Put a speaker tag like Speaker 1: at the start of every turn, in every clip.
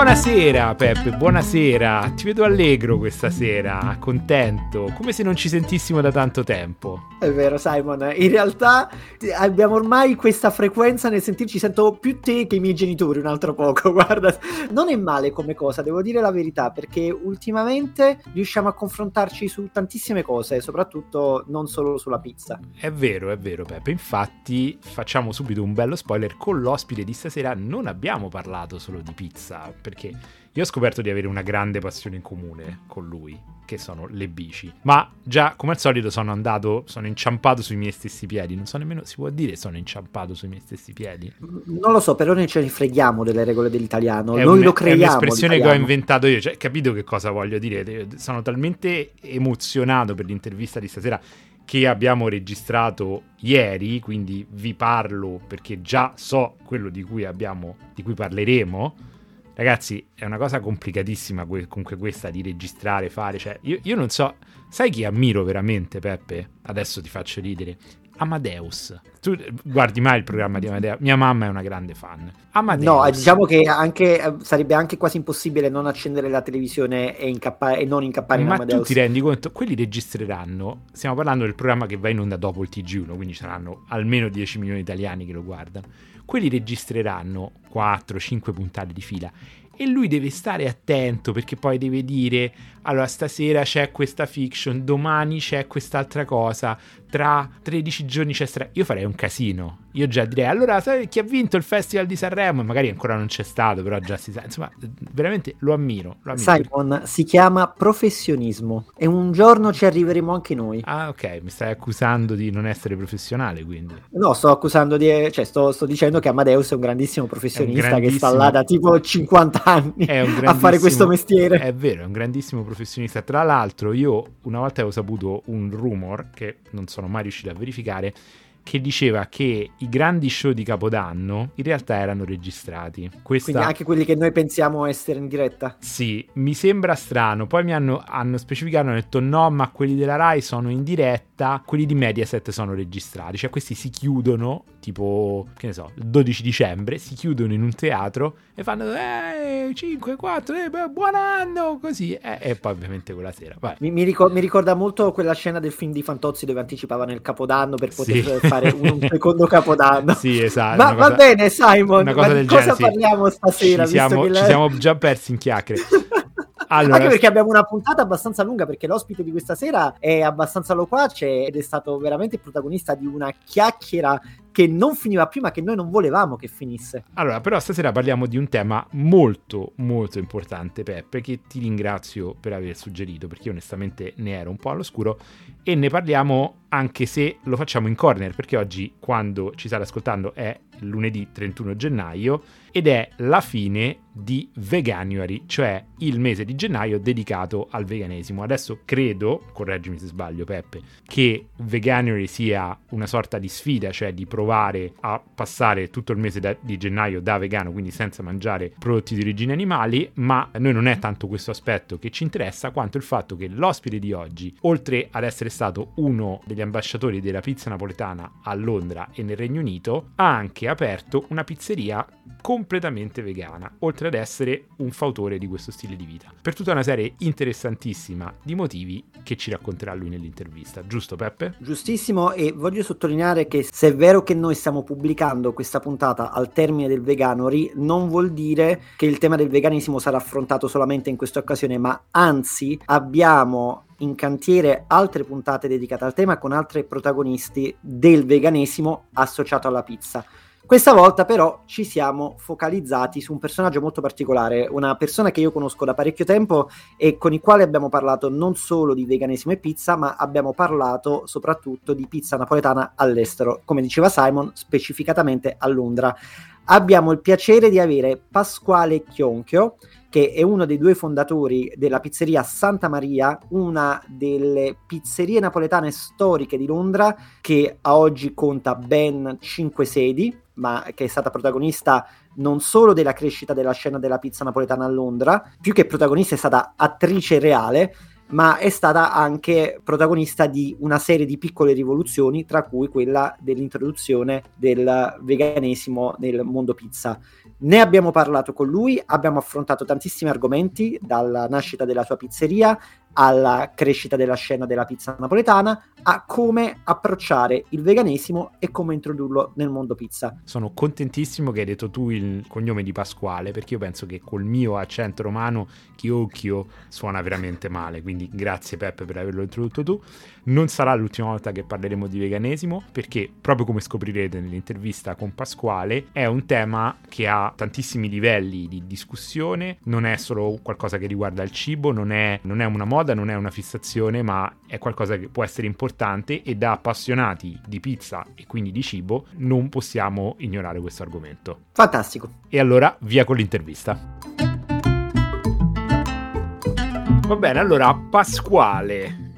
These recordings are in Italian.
Speaker 1: Buonasera Peppe, buonasera. Ti vedo allegro questa sera, contento, come se non ci sentissimo da tanto tempo.
Speaker 2: È vero Simon, in realtà abbiamo ormai questa frequenza nel sentirci, sento più te che i miei genitori un altro poco, guarda. Non è male come cosa, devo dire la verità, perché ultimamente riusciamo a confrontarci su tantissime cose, soprattutto non solo sulla pizza.
Speaker 1: È vero, è vero Peppe, infatti facciamo subito un bello spoiler, con l'ospite di stasera non abbiamo parlato solo di pizza perché io ho scoperto di avere una grande passione in comune con lui, che sono le bici. Ma già, come al solito, sono andato, sono inciampato sui miei stessi piedi. Non so nemmeno, si può dire sono inciampato sui miei stessi piedi?
Speaker 2: Non lo so, però noi ce ne freghiamo delle regole dell'italiano. È noi un, lo creiamo. È
Speaker 1: un'espressione l'italiano. che ho inventato io, cioè, capito che cosa voglio dire? Sono talmente emozionato per l'intervista di stasera che abbiamo registrato ieri, quindi vi parlo perché già so quello di cui, abbiamo, di cui parleremo Ragazzi, è una cosa complicatissima que- comunque questa di registrare, fare. Cioè, io, io, non so. Sai chi ammiro veramente, Peppe? Adesso ti faccio ridere. Amadeus. Tu guardi mai il programma di Amadeus? Mia mamma è una grande fan.
Speaker 2: Amadeus. No, diciamo che anche, eh, sarebbe anche quasi impossibile non accendere la televisione e, incappa- e non incappare
Speaker 1: Ma
Speaker 2: in Amadeus.
Speaker 1: Ma tu ti rendi conto? Quelli registreranno. Stiamo parlando del programma che va in onda dopo il TG1, quindi saranno almeno 10 milioni di italiani che lo guardano quelli registreranno 4-5 puntate di fila e lui deve stare attento perché poi deve dire allora stasera c'è questa fiction, domani c'è quest'altra cosa, tra 13 giorni c'è stra... Io farei un casino. Io già direi, allora sai chi ha vinto il Festival di Sanremo? Magari ancora non c'è stato, però già si sa. Insomma, veramente lo ammiro. Lo
Speaker 2: ammiro Simon, perché... si chiama professionismo e un giorno ci arriveremo anche noi.
Speaker 1: Ah, ok, mi stai accusando di non essere professionale, quindi.
Speaker 2: No, sto accusando di... cioè sto, sto dicendo che Amadeus è un grandissimo professionista un grandissimo... che sta là da tipo 50 anni a fare questo mestiere.
Speaker 1: È vero, è un grandissimo professionista. Tra l'altro, io una volta avevo saputo un rumor che non sono mai riuscito a verificare che diceva che i grandi show di Capodanno in realtà erano registrati.
Speaker 2: Questa... Quindi anche quelli che noi pensiamo essere in diretta?
Speaker 1: Sì, mi sembra strano. Poi mi hanno, hanno specificato, hanno detto no, ma quelli della Rai sono in diretta, quelli di Mediaset sono registrati. Cioè questi si chiudono, tipo, che ne so, il 12 dicembre, si chiudono in un teatro e fanno eh, 5, 4, eh, buon anno, così. Eh, e poi ovviamente quella sera.
Speaker 2: Mi, mi, ricor- mi, ricorda molto quella scena del film di Fantozzi dove anticipavano il Capodanno per poter sì. fare un, un, secondo Capodanno.
Speaker 1: Sì, esatto.
Speaker 2: Ma va bene, Simon, cosa ma di cosa genere, parliamo sì. stasera?
Speaker 1: Ci siamo, ci siamo già persi in chiacchiere.
Speaker 2: Allora, Anche perché abbiamo una puntata abbastanza lunga perché l'ospite di questa sera è abbastanza loquace ed è stato veramente protagonista di una chiacchiera che non finiva prima, che noi non volevamo che finisse.
Speaker 1: Allora, però stasera parliamo di un tema molto, molto importante, Peppe, che ti ringrazio per aver suggerito, perché io onestamente ne ero un po' all'oscuro, e ne parliamo anche se lo facciamo in corner, perché oggi, quando ci state ascoltando, è lunedì 31 gennaio ed è la fine di Veganuary, cioè il mese di gennaio dedicato al veganesimo. Adesso credo, correggimi se sbaglio Peppe, che Veganuary sia una sorta di sfida, cioè di provare a passare tutto il mese da, di gennaio da vegano, quindi senza mangiare prodotti di origine animali, ma noi non è tanto questo aspetto che ci interessa quanto il fatto che l'ospite di oggi, oltre ad essere stato uno degli ambasciatori della pizza napoletana a Londra e nel Regno Unito, ha anche aperto una pizzeria completamente vegana, oltre ad essere un fautore di questo stile di vita. Per tutta una serie interessantissima di motivi che ci racconterà lui nell'intervista, giusto Peppe?
Speaker 2: Giustissimo e voglio sottolineare che se è vero che noi stiamo pubblicando questa puntata al termine del veganori, non vuol dire che il tema del veganesimo sarà affrontato solamente in questa occasione, ma anzi abbiamo in cantiere altre puntate dedicate al tema con altri protagonisti del veganesimo associato alla pizza. Questa volta però ci siamo focalizzati su un personaggio molto particolare, una persona che io conosco da parecchio tempo e con il quale abbiamo parlato non solo di veganesimo e pizza, ma abbiamo parlato soprattutto di pizza napoletana all'estero, come diceva Simon, specificatamente a Londra. Abbiamo il piacere di avere Pasquale Chionchio, che è uno dei due fondatori della pizzeria Santa Maria, una delle pizzerie napoletane storiche di Londra, che a oggi conta ben 5 sedi, ma che è stata protagonista non solo della crescita della scena della pizza napoletana a Londra, più che protagonista è stata attrice reale. Ma è stata anche protagonista di una serie di piccole rivoluzioni, tra cui quella dell'introduzione del veganesimo nel mondo pizza. Ne abbiamo parlato con lui, abbiamo affrontato tantissimi argomenti, dalla nascita della sua pizzeria alla crescita della scena della pizza napoletana, a come approcciare il veganesimo e come introdurlo nel mondo pizza.
Speaker 1: Sono contentissimo che hai detto tu il cognome di Pasquale, perché io penso che col mio accento romano Chiocchio suona veramente male, quindi grazie Peppe per averlo introdotto tu. Non sarà l'ultima volta che parleremo di veganesimo, perché proprio come scoprirete nell'intervista con Pasquale, è un tema che ha tantissimi livelli di discussione, non è solo qualcosa che riguarda il cibo, non è, non è una moda, non è una fissazione, ma è qualcosa che può essere importante e da appassionati di pizza e quindi di cibo non possiamo ignorare questo argomento.
Speaker 2: Fantastico.
Speaker 1: E allora via con l'intervista. Va bene, allora Pasquale,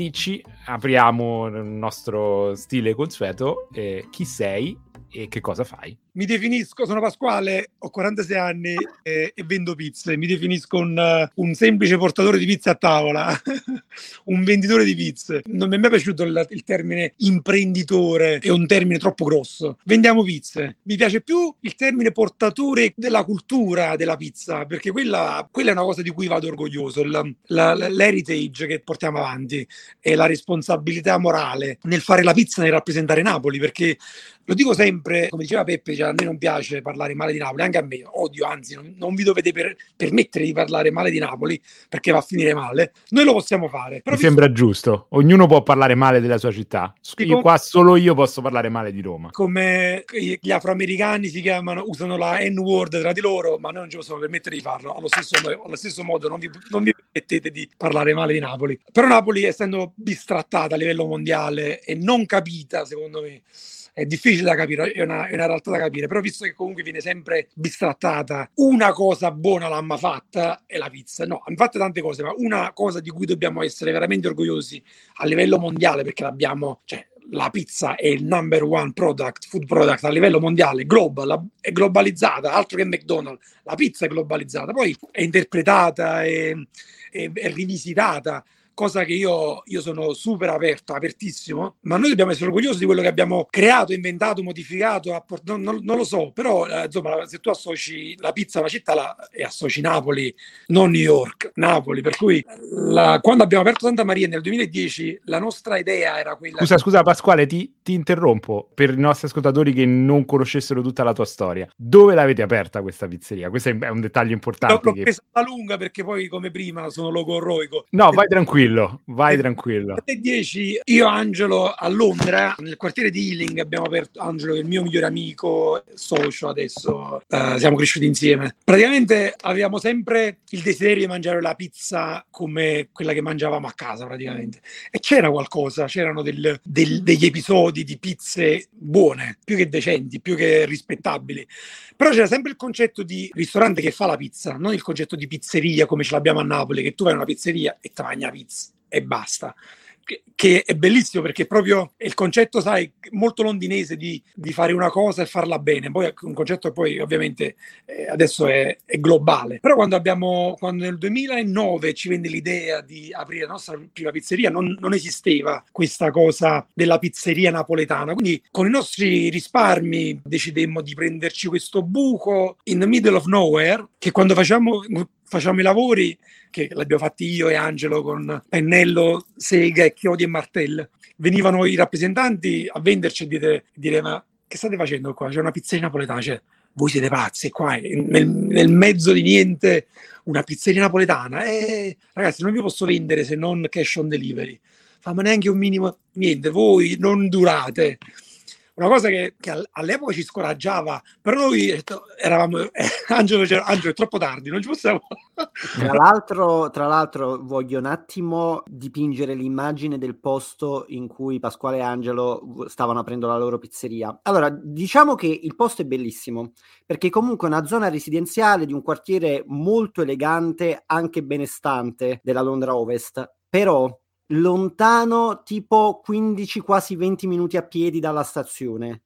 Speaker 1: dici, apriamo il nostro stile consueto, eh, chi sei e che cosa fai?
Speaker 3: Mi definisco, sono Pasquale, ho 46 anni e, e vendo pizze, mi definisco un, uh, un, semplice portatore di pizze a tavola, un venditore di pizze. Non mi è mai piaciuto il, il, termine imprenditore, è un termine troppo grosso. Vendiamo pizze. Mi piace più il termine portatore della cultura della pizza, perché quella, quella è una cosa di cui vado orgoglioso, la, la, l'heritage che portiamo avanti e la responsabilità morale nel fare la pizza, nel rappresentare Napoli, perché lo dico sempre, come diceva Peppe, cioè a me non piace parlare male di Napoli, anche a me, odio, anzi non, non vi dovete per, permettere di parlare male di Napoli perché va a finire male. Noi lo possiamo fare.
Speaker 1: Però Mi sembra giusto, ognuno può parlare male della sua città. Io, com- qua solo io posso parlare male di Roma.
Speaker 3: Come gli afroamericani si chiamano, usano la N-word tra di loro, ma noi non ci possiamo permettere di farlo. Allo stesso, allo stesso modo non vi, non vi permettete di parlare male di Napoli. Però Napoli, essendo bistrattata a livello mondiale e non capita, secondo me, è difficile da capire, è una, è una, realtà da capire, però visto che comunque viene sempre bistrattata, una cosa buona l'hanno fatta è la pizza. No, hanno fatto tante cose, ma una cosa di cui dobbiamo essere veramente orgogliosi a livello mondiale, perché l'abbiamo, cioè, la pizza è il number one product, food product a livello mondiale, global, è globalizzata, altro che McDonald's, la pizza è globalizzata, poi è interpretata, è, è, è rivisitata cosa che io, io sono super aperto, apertissimo, ma noi dobbiamo essere orgogliosi di quello che abbiamo creato, inventato, modificato, apport- non, non, non, lo so, però eh, insomma se tu associ la pizza alla città la, e associ Napoli, non New York, Napoli, per cui la, quando abbiamo aperto Santa Maria nel 2010 la nostra idea era quella...
Speaker 1: Scusa, che... scusa Pasquale, ti, ti interrompo per i nostri ascoltatori che non conoscessero tutta la tua storia. Dove l'avete aperta questa pizzeria? Questo è un dettaglio importante.
Speaker 3: L'ho che... presa alla lunga perché poi come prima sono logorroico.
Speaker 1: No, vai tranquillo tranquillo, vai tranquillo.
Speaker 3: Alle 10 io Angelo a Londra, nel quartiere di Ealing, abbiamo aperto Angelo che è il mio migliore amico, socio adesso, uh, siamo cresciuti insieme. Praticamente avevamo sempre il desiderio di mangiare la pizza come quella che mangiavamo a casa praticamente. E c'era qualcosa, c'erano del, del, degli episodi di pizze buone, più che decenti, più che rispettabili. Però c'era sempre il concetto di ristorante che fa la pizza, non il concetto di pizzeria come ce l'abbiamo a Napoli, che tu vai a una pizzeria e ti mangi la pizza e basta che, è bellissimo perché proprio il concetto, sai, molto londinese di, di, fare una cosa e farla bene. Poi un concetto poi ovviamente eh, adesso è, è, globale. Però quando abbiamo, quando nel 2009 ci venne l'idea di aprire la nostra prima pizzeria, non, non esisteva questa cosa della pizzeria napoletana. Quindi con i nostri risparmi decidemmo di prenderci questo buco in the middle of nowhere, che quando facciamo facciamo i lavori che l'abbiamo fatti io e Angelo con pennello, sega e chiodi e martello. Venivano i rappresentanti a venderci e dire, dire ma che state facendo qua? C'è una pizzeria napoletana, cioè, voi siete pazzi qua, nel, nel mezzo di niente una pizzeria napoletana. E ragazzi, non vi posso vendere se non cash on delivery. Fa, ma neanche un minimo, niente, voi non durate una cosa che, che, all'epoca ci scoraggiava, però noi eravamo, eh, Angelo, Angelo è troppo tardi, non ci possiamo...
Speaker 2: tra, l'altro, tra l'altro voglio un attimo dipingere l'immagine del posto in cui Pasquale e Angelo stavano aprendo la loro pizzeria. Allora, diciamo che il posto è bellissimo, perché comunque è una zona residenziale di un quartiere molto elegante, anche benestante della Londra Ovest, però lontano tipo 15 quasi 20 minuti a piedi dalla stazione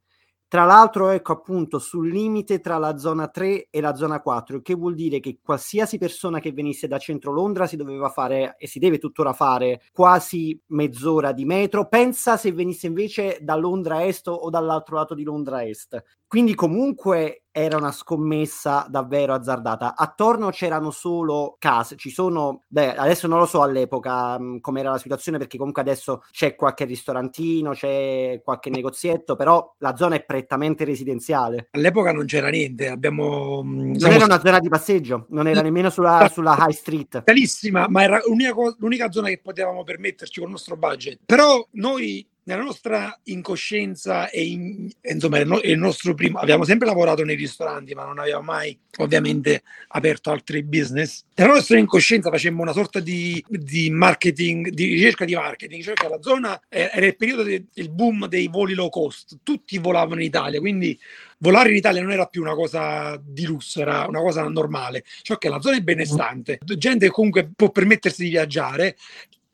Speaker 2: Tra l'altro, ecco appunto sul limite tra la zona 3 e la zona 4, il che vuol dire che qualsiasi persona che venisse da centro Londra si doveva fare e si deve tuttora fare quasi mezz'ora di metro. Pensa se venisse invece da Londra Est o dall'altro lato di Londra Est. Quindi comunque era una scommessa davvero azzardata. Attorno c'erano solo case, ci sono, beh, adesso non lo so all'epoca mh, com'era la situazione perché comunque adesso c'è qualche ristorantino, c'è qualche negozietto, però la zona è prettamente residenziale.
Speaker 3: All'epoca non c'era niente, abbiamo...
Speaker 2: Non siamo... era una zona di passeggio, non era nemmeno sulla, sulla high street.
Speaker 3: Bellissima, ma era l'unica, l'unica zona che potevamo permetterci con il nostro budget. Però noi nella nostra incoscienza e, in, insomma il nostro primo abbiamo sempre lavorato nei ristoranti ma non abbiamo mai ovviamente aperto altri business. Nella nostra incoscienza facemmo una sorta di, di marketing di ricerca di marketing cioè che la zona era il periodo del boom dei voli low cost. Tutti volavano in Italia quindi volare in Italia non era più una cosa di lusso, era una cosa normale. Cioè che la zona è benestante, gente comunque può permettersi di viaggiare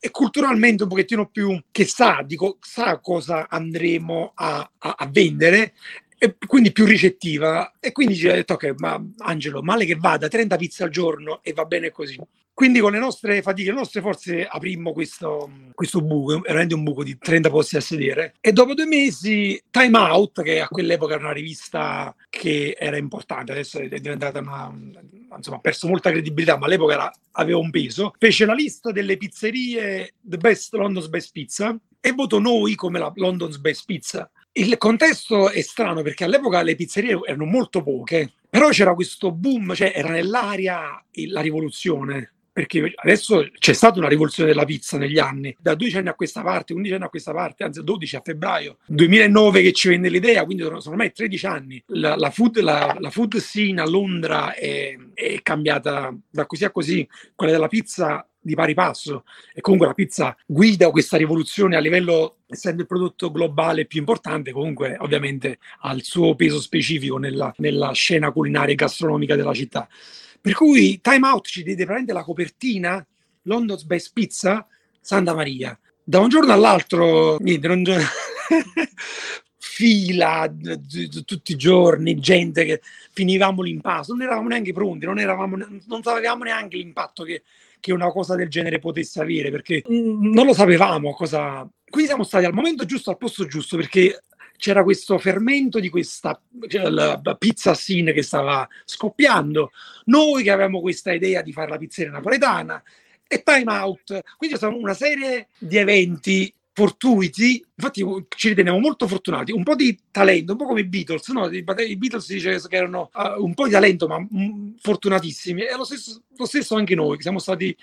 Speaker 3: e culturalmente un pochettino più che sa, dico, sa cosa andremo a, a, a vendere e quindi più ricettiva e quindi ci ha detto ok ma Angelo male che vada 30 pizze al giorno e va bene così quindi con le nostre fatiche, le nostre forze aprimmo questo, questo buco, veramente un buco di 30 posti a sedere. E dopo due mesi Time Out, che a quell'epoca era una rivista che era importante, adesso è diventata una... insomma ha perso molta credibilità, ma all'epoca era, aveva un peso, fece la lista delle pizzerie The Best London's Best Pizza e votò noi come la London's Best Pizza. Il contesto è strano perché all'epoca le pizzerie erano molto poche, però c'era questo boom, cioè era nell'aria la rivoluzione perché adesso c'è stata una rivoluzione della pizza negli anni, da 12 anni a questa parte, 11 anni a questa parte, anzi 12 a febbraio 2009 che ci venne l'idea, quindi sono, sono ormai 13 anni. La, la, food, la, la food scene a Londra è, è cambiata da così a così, quella della pizza di pari passo. E comunque la pizza guida questa rivoluzione a livello essendo il prodotto globale più importante comunque ovviamente ha il suo peso specifico nella, nella scena culinaria e gastronomica della città per cui Time Out ci diede praticamente la copertina London's Best Pizza Santa Maria. Da un giorno all'altro, niente, non... fila tutti i giorni, gente che finivamo l'impasto, non eravamo neanche pronti, non, eravamo, non sapevamo neanche l'impatto che, che una cosa del genere potesse avere, perché non lo sapevamo cosa... Quindi siamo stati al momento giusto, al posto giusto, perché c'era questo fermento di questa pizza scene che stava scoppiando, noi che avevamo questa idea di fare la pizzeria napoletana e Time Out, quindi sono una serie di eventi fortuiti, infatti ci riteniamo molto fortunati, un po' di talento, un po' come i Beatles, no? I, Beatles si dice che erano uh, un po' di talento ma m- fortunatissimi, e lo stesso, lo stesso anche noi, che siamo stati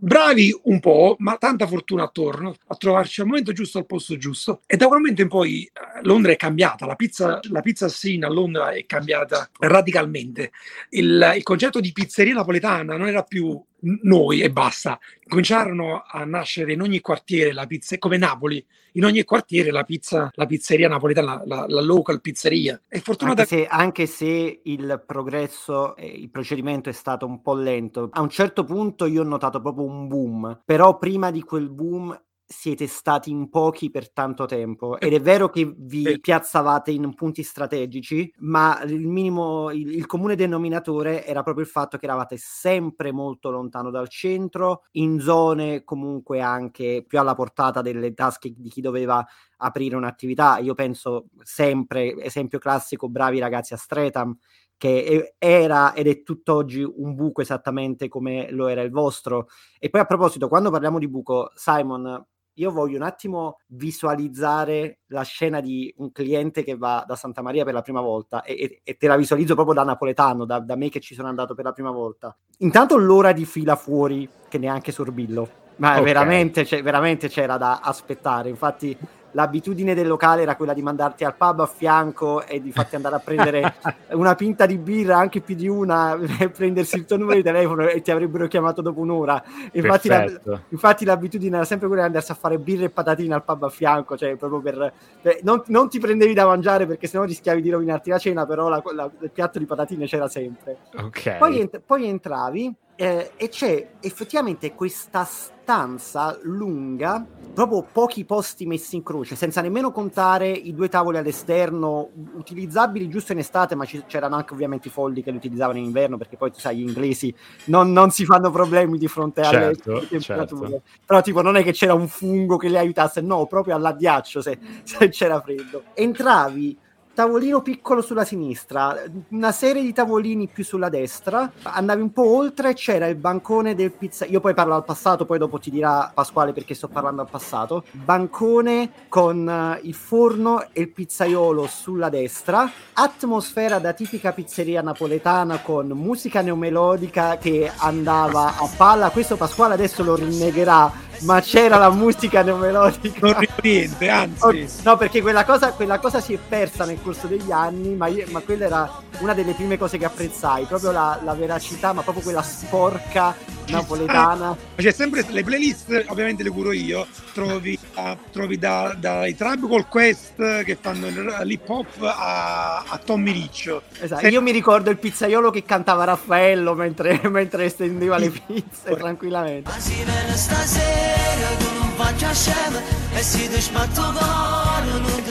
Speaker 3: bravi un po', ma tanta fortuna attorno a trovarci al momento giusto al posto giusto. E da quel momento in poi eh, Londra è cambiata, la pizza, la pizza scene a Londra è cambiata radicalmente. Il, il concetto di pizzeria napoletana non era più noi e basta. Cominciarono a nascere in ogni quartiere la pizza, come Napoli, in ogni quartiere la pizza, la pizzeria napoletana, la, la local pizzeria. E
Speaker 2: fortunata... anche, se, anche se il progresso, eh, il procedimento è stato un po' lento, a un certo punto io ho notato proprio un boom, però prima di quel boom siete stati in pochi per tanto tempo ed è vero che vi piazzavate in punti strategici, ma il minimo, il, il, comune denominatore era proprio il fatto che eravate sempre molto lontano dal centro, in zone comunque anche più alla portata delle tasche di chi doveva aprire un'attività. Io penso sempre, esempio classico, bravi ragazzi a Streatham, che era ed è tutt'oggi un buco esattamente come lo era il vostro. E poi a proposito, quando parliamo di buco, Simon, io voglio un attimo visualizzare la scena di un cliente che va da Santa Maria per la prima volta e, e, e te la visualizzo proprio da napoletano, da, da, me che ci sono andato per la prima volta. Intanto l'ora di fila fuori, che neanche sorbillo, ma okay. veramente, veramente c'era da aspettare. Infatti l'abitudine del locale era quella di mandarti al pub a fianco e di farti andare a prendere una pinta di birra, anche più di una, e prendersi il tuo numero di telefono e ti avrebbero chiamato dopo un'ora. Infatti, la, infatti l'abitudine era sempre quella di andarsi a fare birra e patatine al pub a fianco, cioè proprio per... per non, non, ti prendevi da mangiare perché sennò rischiavi di rovinarti la cena, però la, la, il piatto di patatine c'era sempre.
Speaker 1: Okay.
Speaker 2: Poi, poi entravi eh, e c'è effettivamente questa stanza lunga, proprio pochi posti messi in croce, senza nemmeno contare i due tavoli all'esterno, utilizzabili giusto in estate, ma c- c'erano anche ovviamente i folli che li utilizzavano in inverno, perché poi tu sai, gli inglesi non, non si fanno problemi di fronte alle
Speaker 1: Certo,
Speaker 2: temperature.
Speaker 1: certo.
Speaker 2: Però tipo non è che c'era un fungo che li aiutasse, no, proprio all'addiaccio se, se c'era freddo. Entravi tavolino piccolo sulla sinistra, una serie di tavolini più sulla destra, andavi un po' oltre, c'era il bancone del pizza. Io poi parlo al passato, poi dopo ti dirà Pasquale perché sto parlando al passato. Bancone con eh, il forno e il pizzaiolo sulla destra, atmosfera da tipica pizzeria napoletana con musica neomelodica che andava a palla. Questo Pasquale adesso lo rinnegherà, ma c'era la musica neomelodica.
Speaker 3: Non niente, anzi.
Speaker 2: Oh, no, perché quella cosa, quella cosa si è persa nel corso degli anni, ma, io- ma quella era una delle prime cose che apprezzai, proprio la, la veracità, ma proprio quella sporca napoletana.
Speaker 3: Ma C'è sempre le playlist, ovviamente le curo io. Trovi, ah, trovi da- dai Tribal Quest che fanno l'hip hop a, a Tommy Riccio.
Speaker 2: Esatto.
Speaker 3: Se-
Speaker 2: Io mi ricordo il pizzaiolo che cantava Raffaello mentre, mentre stendeva le pizze tranquillamente.
Speaker 4: Ma si stasera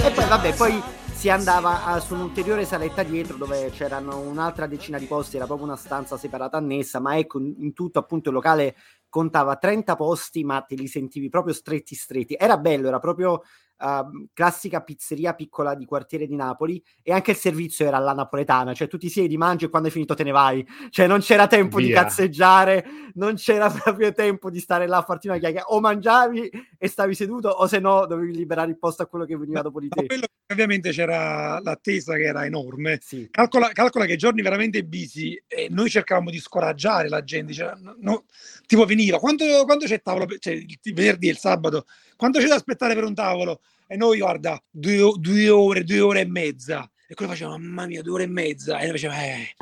Speaker 4: e
Speaker 2: poi vabbè, poi si andava a- su un'ulteriore saletta dietro dove c'erano un'altra decina di posti, era proprio una stanza separata annessa, ma ecco, in in tutto appunto il locale contava 30 posti, ma te li sentivi proprio stretti stretti. Era bello, era proprio ehm, classica pizzeria piccola di quartiere di Napoli e anche il servizio era alla napoletana, cioè tu ti siedi, mangi e quando hai finito te ne vai. Cioè non c'era tempo di
Speaker 1: Via.
Speaker 2: cazzeggiare, non c'era proprio tempo di stare là a farti una chiacchiera. O mangiavi e stavi seduto o se no dovevi liberare il posto a quello che veniva dopo di te.
Speaker 3: quello ovviamente c'era l'attesa che era enorme.
Speaker 2: Sì.
Speaker 3: Calcola, calcola che giorni veramente busy e noi cercavamo di scoraggiare la gente. Cioè, no- tipo veniva, quando, quando c'è tavolo, cioè il il venerdì e il sabato, quando c'è da aspettare per un tavolo? E noi, guarda, due, due ore, due ore e mezza. E quello faceva, mamma mia, due ore e mezza. E noi faceva, eh...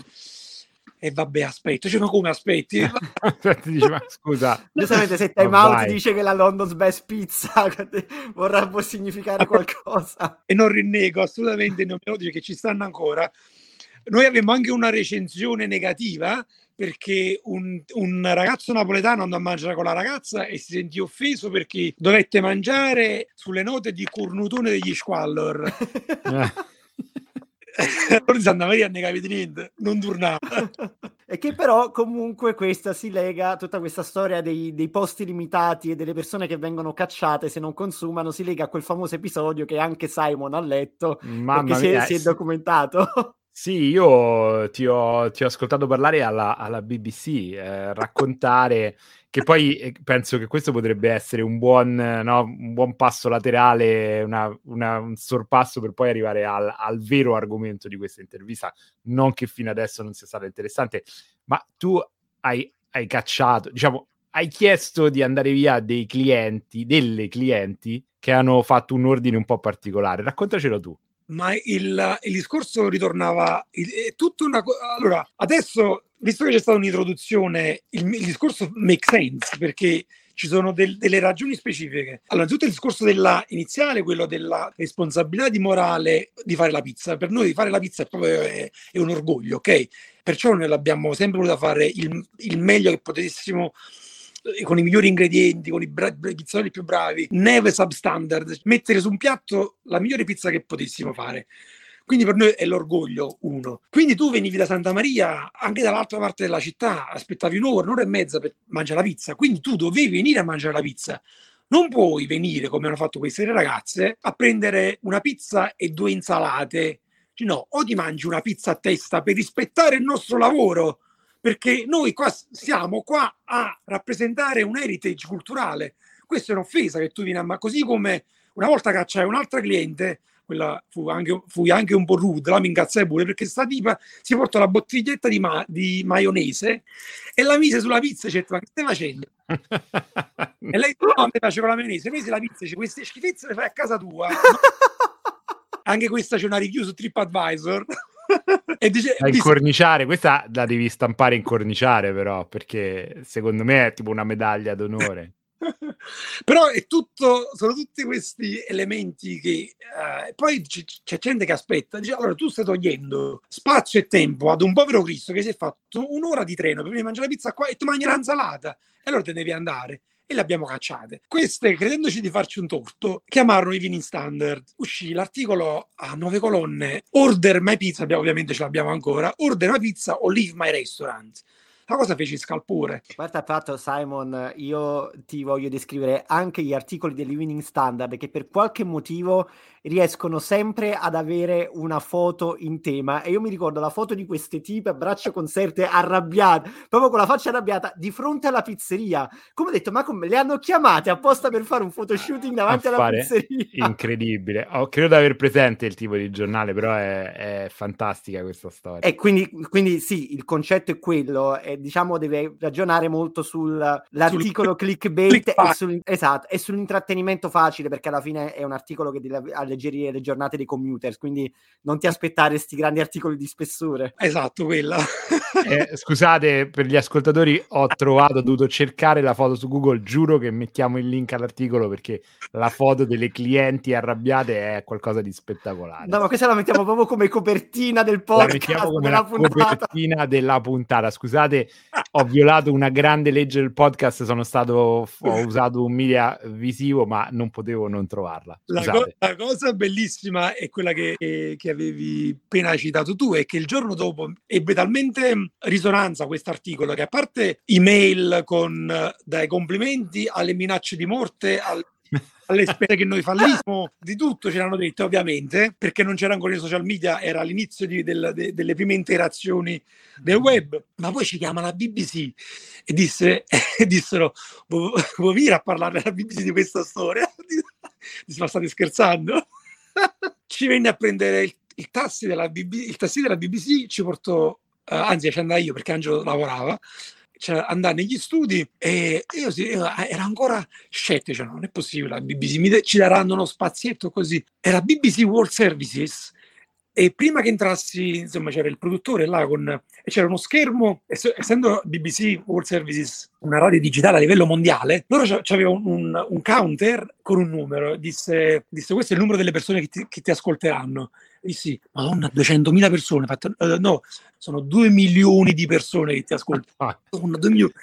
Speaker 3: E vabbè, aspetto. Cioè, ma come aspetti?
Speaker 1: ti dice, ma scusa,
Speaker 2: Giustamente se Time Out
Speaker 1: vai.
Speaker 2: dice che la London's Best Pizza vorrà può significare qualcosa.
Speaker 3: e non rinnego assolutamente non me lo dice che ci stanno ancora. Noi abbiamo anche una recensione negativa perché un, un ragazzo napoletano andò a mangiare con la ragazza e si sentì offeso perché dovette mangiare sulle note di Cornutone degli Squallor.
Speaker 1: Eh,
Speaker 3: allora Santa Maria ne capite niente, non tornava.
Speaker 2: e che però comunque questa si lega, tutta questa storia dei, dei posti limitati e delle persone che vengono cacciate se non consumano, si lega a quel famoso episodio che anche Simon ha letto,
Speaker 1: mamma
Speaker 2: perché si è, si è documentato.
Speaker 1: Sì, io ti ho, ti ho ascoltato parlare alla, alla BBC, eh, raccontare che poi eh, penso che questo potrebbe essere un buon, no, un buon passo laterale, una- una- un sorpasso per poi arrivare al, al vero argomento di questa intervista. Non che fino adesso non sia stata interessante, ma tu hai, hai cacciato, diciamo, hai chiesto di andare via dei clienti, delle clienti che hanno fatto un ordine un po' particolare. Raccontacelo tu.
Speaker 3: Ma il, il discorso ritornava, il- è tutta una co- Allora, adesso, visto che c'è stata un'introduzione, il, il discorso make sense perché ci sono del- delle ragioni specifiche. Allora, tutto il discorso della iniziale, quello della responsabilità di morale di fare la pizza. Per noi fare la pizza è proprio è, è un orgoglio, ok? Perciò noi l'abbiamo sempre voluta fare il, il meglio che potessimo con i migliori ingredienti, con i, bra- pizzaioli più bravi, neve substandard, mettere su un piatto la migliore pizza che potessimo fare. Quindi per noi è l'orgoglio uno. Quindi tu venivi da Santa Maria, anche dall'altra parte della città, aspettavi un'ora, un'ora e mezza per mangiare la pizza. Quindi tu dovevi venire a mangiare la pizza. Non puoi venire, come hanno fatto queste ragazze, a prendere una pizza e due insalate. Cioè, No, o ti mangi una pizza a testa per rispettare il nostro lavoro, perché noi qua siamo qua a rappresentare un heritage culturale. Questa è un'offesa che tu vieni a ma così come una volta cacciai un'altra cliente, quella fu anche, fui anche un po' rude, la mi incazzai pure perché sta tipa si portò la bottiglietta di, ma- di maionese e la mise sulla pizza e detto ma che stai facendo? E lei no, a me facevo la maionese, presi la pizza e dice queste schifezze le fai a casa tua. anche questa c'è una review su TripAdvisor e dice,
Speaker 1: Da incorniciare, questa la devi stampare in corniciare però, perché secondo me è tipo una medaglia d'onore.
Speaker 3: Però è tutto, sono tutti questi elementi che eh, poi c- c'è gente che aspetta, dice allora tu stai togliendo spazio e tempo ad un povero Cristo che si è fatto un'ora di treno per venire mangiare la pizza qua e ti mangi l'insalata e allora te ne devi andare e le abbiamo cacciate. Queste, credendoci di farci un torto, chiamarono i vini standard. Uscì l'articolo a nove colonne, order my pizza, abbiamo, ovviamente ce l'abbiamo ancora, order my pizza o leave my restaurant. La cosa feci scalpore.
Speaker 2: Guarda, fatto Simon, io ti voglio descrivere anche gli articoli dell'Evening Standard che per qualche motivo riescono sempre ad avere una foto in tema e io mi ricordo la foto di queste tipe a braccia conserte arrabbiate, proprio con la faccia arrabbiata di fronte alla pizzeria. Come ho detto, ma come le hanno chiamate apposta per fare un photoshooting davanti alla pizzeria?
Speaker 1: Incredibile. Oh, credo di aver presente il tipo di giornale, però è, è fantastica questa storia.
Speaker 2: E quindi, quindi sì, il concetto è quello, e diciamo deve ragionare molto sull'articolo sul clickbait click e, sul, esatto, e sull'intrattenimento facile perché alla fine è un articolo che deve alleggerire le giornate dei commuters, quindi non ti aspettare questi grandi articoli di spessore.
Speaker 3: Esatto, quella.
Speaker 1: eh, scusate, per gli ascoltatori ho trovato, ho dovuto cercare la foto su Google, giuro che mettiamo il link all'articolo perché la foto delle clienti arrabbiate è qualcosa di spettacolare.
Speaker 2: No, ma questa la mettiamo proprio come copertina del podcast. La mettiamo come la
Speaker 1: copertina della puntata. Scusate, ho violato una grande legge del podcast, sono stato, ho usato un media visivo, ma non potevo non trovarla.
Speaker 3: La, co- la, cosa bellissima è quella che, che, avevi appena citato tu, è che il giorno dopo ebbe talmente risonanza questo articolo che a parte email con dai complimenti alle minacce di morte, al, alle spese che noi fallismo, di tutto ce l'hanno detto ovviamente, perché non c'era ancora i social media, era l'inizio di, del, de, delle prime interazioni del web, ma poi ci chiama la BBC e, disse, e dissero, vuoi venire a parlare alla BBC di questa storia? Ma state scherzando? ci venne a prendere il, il, tassi della tassi della BBC ci portò, uh, anzi ci andai io perché Angelo lavorava, cioè, andare negli studi e io, io ero ancora scettico, cioè, non è possibile, la BBC mi, ci daranno uno spazietto così. Era BBC World Services e prima che entrassi, insomma, c'era il produttore là con, e c'era uno schermo, essendo BBC World Services una radio digitale a livello mondiale, loro c'avevano un, un, counter con un numero, disse, disse questo è il numero delle persone che ti, che ti ascolteranno. Dissi, madonna, 200.000 persone, fatto, uh, no, sono 2 milioni di persone che ti ascoltano. Ah. Madonna, 2 milioni.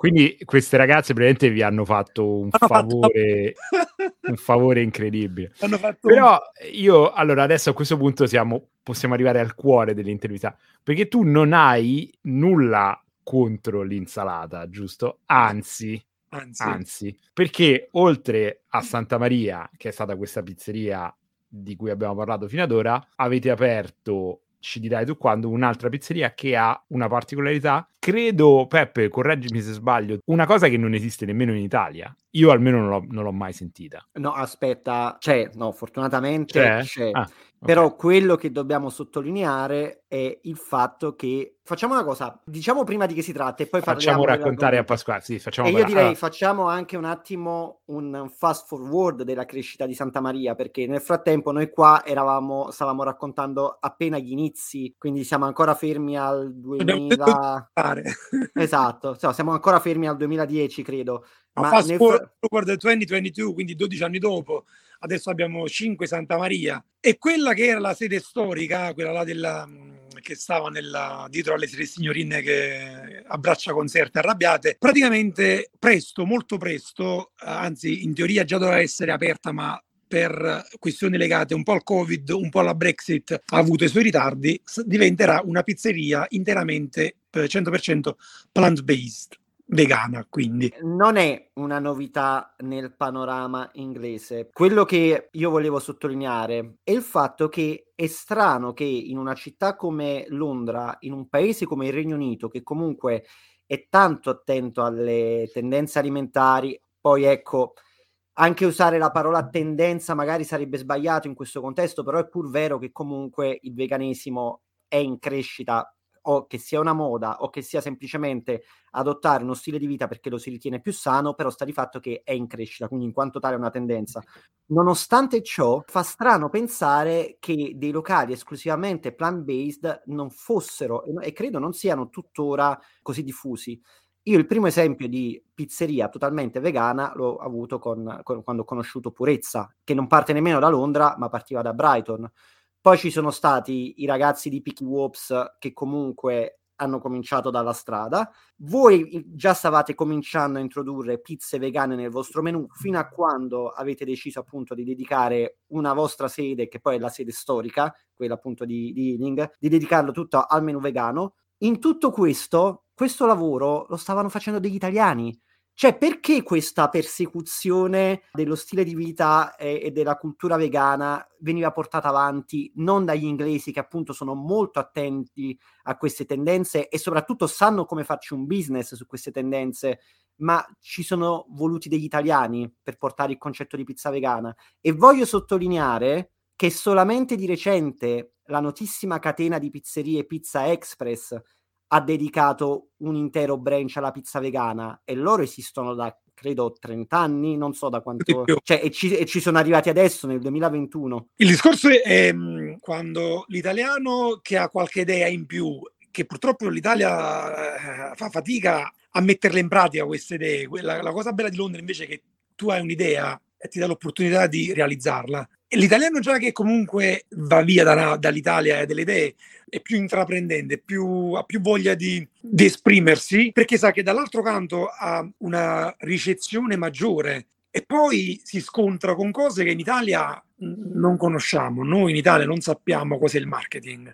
Speaker 1: Quindi queste ragazze praticamente vi hanno fatto un hanno favore, fatto... un favore incredibile. Però io, allora, adesso a questo punto siamo, possiamo arrivare al cuore dell'intervista, perché tu non hai nulla contro l'insalata, giusto? Anzi,
Speaker 3: anzi.
Speaker 1: anzi, perché oltre a Santa Maria, che è stata questa pizzeria di cui abbiamo parlato fino ad ora, avete aperto ci dirai tu quando, un'altra pizzeria che ha una particolarità. Credo, Peppe, correggimi se sbaglio, una cosa che non esiste nemmeno in Italia. Io almeno non l'ho, non l'ho mai sentita.
Speaker 2: No, aspetta, c'è, no, fortunatamente c'è. c'è. Ah, Però okay. quello che dobbiamo sottolineare è il fatto che facciamo una cosa, diciamo prima di che si tratta e poi
Speaker 1: facciamo raccontare a Pasquale. Sì, facciamo
Speaker 2: e io direi allora. facciamo anche un attimo un fast forward della crescita di Santa Maria perché nel frattempo noi qua eravamo stavamo raccontando appena gli inizi, quindi siamo ancora fermi al 2000 Esatto, cioè, siamo ancora fermi al 2010, credo.
Speaker 3: Ma, fast forward fra... 2022, quindi 12 anni dopo, adesso abbiamo 5 Santa Maria. E quella che era la sede storica, quella là della, mm, che stava nella, dietro alle tre signorine che a braccia conserte arrabbiate, praticamente presto, molto presto, anzi in teoria già doveva essere aperta ma per questioni legate un po' al Covid, un po' alla Brexit, ha avuto i suoi ritardi, diventerà una pizzeria interamente 100% plant-based vegana, quindi.
Speaker 2: Non è una novità nel panorama inglese. Quello che io volevo sottolineare è il fatto che è strano che in una città come Londra, in un paese come il Regno Unito, che comunque è tanto attento alle tendenze alimentari, poi ecco, anche usare la parola tendenza magari sarebbe sbagliato in questo contesto, però è pur vero che comunque il veganesimo è in crescita o che sia una moda o che sia semplicemente adottare uno stile di vita perché lo si ritiene più sano, però sta di fatto che è in crescita, quindi in quanto tale è una tendenza. Nonostante ciò, fa strano pensare che dei locali esclusivamente plant-based non fossero e credo non siano tuttora così diffusi. Io il primo esempio di pizzeria totalmente vegana l'ho avuto con, con, quando ho conosciuto Purezza, che non parte nemmeno da Londra, ma partiva da Brighton. Poi ci sono stati i ragazzi di Picky Wops che comunque hanno cominciato dalla strada. Voi già stavate cominciando a introdurre pizze vegane nel vostro menù fino a quando avete deciso appunto di dedicare una vostra sede, che poi è la sede storica, quella appunto di, di Ealing, di dedicarlo tutto al menù vegano. In tutto questo, questo lavoro lo stavano facendo degli italiani cioè, perché questa persecuzione dello stile di vita e, e, della cultura vegana veniva portata avanti non dagli inglesi, che appunto sono molto attenti a queste tendenze e soprattutto sanno come farci un business su queste tendenze, ma ci sono voluti degli italiani per portare il concetto di pizza vegana. E voglio sottolineare che solamente di recente la notissima catena di pizzerie Pizza Express ha dedicato un intero branch alla pizza vegana e loro esistono da credo 30 anni, non so da quanto, cioè, e ci, e ci, sono arrivati adesso nel 2021.
Speaker 3: Il discorso è mh, quando l'italiano che ha qualche idea in più, che purtroppo l'Italia eh, fa fatica a metterle in pratica queste idee, la, la cosa bella di Londra invece è che tu hai un'idea e ti dà l'opportunità di realizzarla. L'italiano già che comunque va via da, dall'Italia e delle idee è più intraprendente, più, ha più voglia di, di esprimersi perché sa che dall'altro canto ha una ricezione maggiore e poi si scontra con cose che in Italia non conosciamo. Noi in Italia non sappiamo cos'è il marketing.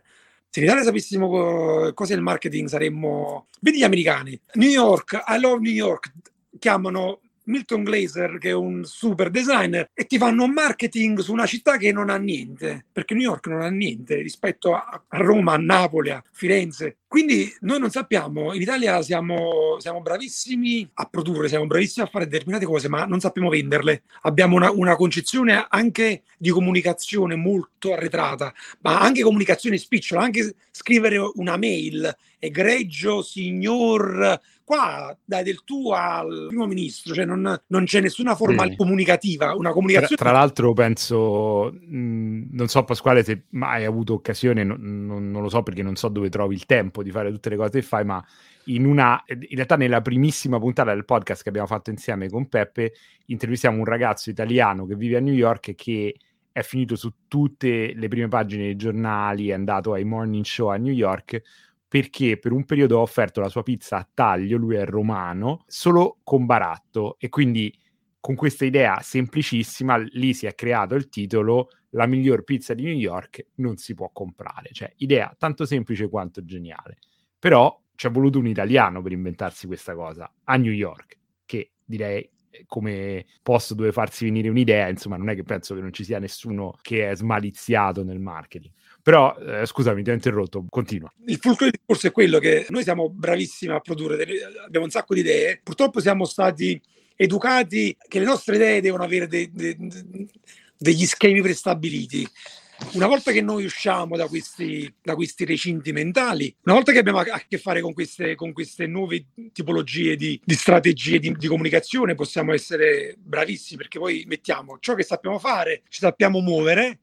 Speaker 3: Se in Italia sapessimo cos'è il marketing saremmo... Vedi gli americani. New York, I love New York, chiamano Milton Glaser, che è un super designer, e ti fanno un marketing su una città che non ha niente, perché New York non ha niente rispetto a, Roma, a Napoli, a Firenze. Quindi noi non sappiamo, in Italia siamo, siamo, bravissimi a produrre, siamo bravissimi a fare determinate cose, ma non sappiamo venderle. Abbiamo una, una concezione anche di comunicazione molto arretrata, ma anche comunicazione spicciola, anche scrivere una mail, egregio signor qua dai del tu al primo ministro, cioè non, non c'è nessuna forma mm. comunicativa, una comunicazione...
Speaker 1: Tra, tra l'altro penso, mh, non so Pasquale se mai hai avuto occasione, non, non, non, lo so perché non so dove trovi il tempo di fare tutte le cose che fai, ma in una, in realtà nella primissima puntata del podcast che abbiamo fatto insieme con Peppe, intervistiamo un ragazzo italiano che vive a New York e che è finito su tutte le prime pagine dei giornali, è andato ai morning show a New York perché per un periodo ha offerto la sua pizza a taglio, lui è romano, solo con baratto e quindi con questa idea semplicissima lì si è creato il titolo La miglior pizza di New York non si può comprare, cioè idea tanto semplice quanto geniale. Però ci è voluto un italiano per inventarsi questa cosa a New York, che direi come posto dove farsi venire un'idea, insomma, non è che penso che non ci sia nessuno che è smaliziato nel marketing. Però, eh, scusami, ti ho interrotto, continua.
Speaker 3: Il fulcro del discorso è quello che noi siamo bravissimi a produrre, abbiamo un sacco di idee, purtroppo siamo stati educati che le nostre idee devono avere de, de, de, degli schemi prestabiliti una volta che noi usciamo da questi, da questi recinti mentali, una volta che abbiamo a, che fare con queste, con queste nuove tipologie di, di strategie di, di, comunicazione, possiamo essere bravissimi perché poi mettiamo ciò che sappiamo fare, ci sappiamo muovere,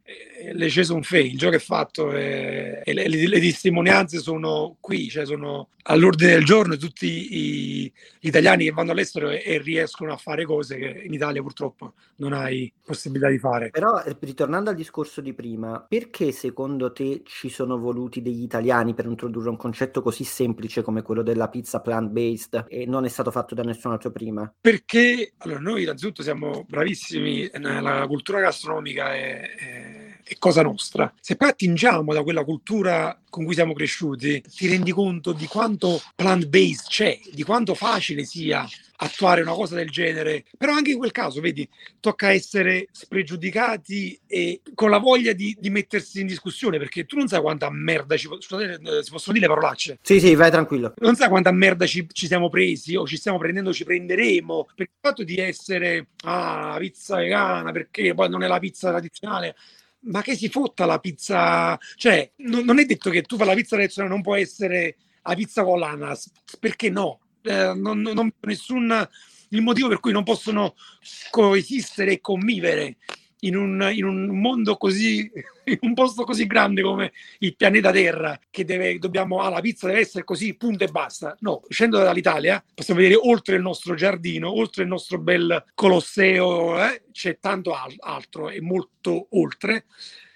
Speaker 3: le cese sono fail, ciò che è fatto è, e le, le, le, testimonianze sono qui, cioè sono all'ordine del giorno tutti i, gli italiani che vanno all'estero e, e, riescono a fare cose che in Italia purtroppo non hai possibilità di fare.
Speaker 2: Però eh, ritornando al discorso di prima, perché secondo te ci sono voluti degli italiani per introdurre un concetto così semplice come quello della pizza plant-based e non è stato fatto da nessun altro prima?
Speaker 3: Perché allora, noi innanzitutto siamo bravissimi nella cultura gastronomica e è cosa nostra. Se poi attingiamo da quella cultura con cui siamo cresciuti, ti rendi conto di quanto plant-based c'è, di quanto facile sia attuare una cosa del genere. Però anche in quel caso, vedi, tocca essere spregiudicati e con la voglia di, di mettersi in discussione, perché tu non sai quanta merda ci scusate, eh, si possono dire parolacce.
Speaker 2: Sì, sì, vai tranquillo.
Speaker 3: Non sai quanta merda ci, ci siamo presi o ci stiamo prendendo, ci prenderemo. Per il fatto di essere ah, pizza vegana, perché poi non è la pizza tradizionale ma che si fotta la pizza? Cioè, non, non è detto che tu fai la pizza tradizionale, non può essere la pizza con l'ananas, perché no? Eh, non, non, non nessun il motivo per cui non possono coesistere e convivere. In un, in un mondo così, in un posto così grande come il pianeta Terra, che deve, dobbiamo, ah, la pizza deve essere così, punto e basta. No, scendo dall'Italia, possiamo vedere oltre il nostro giardino, oltre il nostro bel Colosseo, eh, c'è tanto al- altro e molto oltre.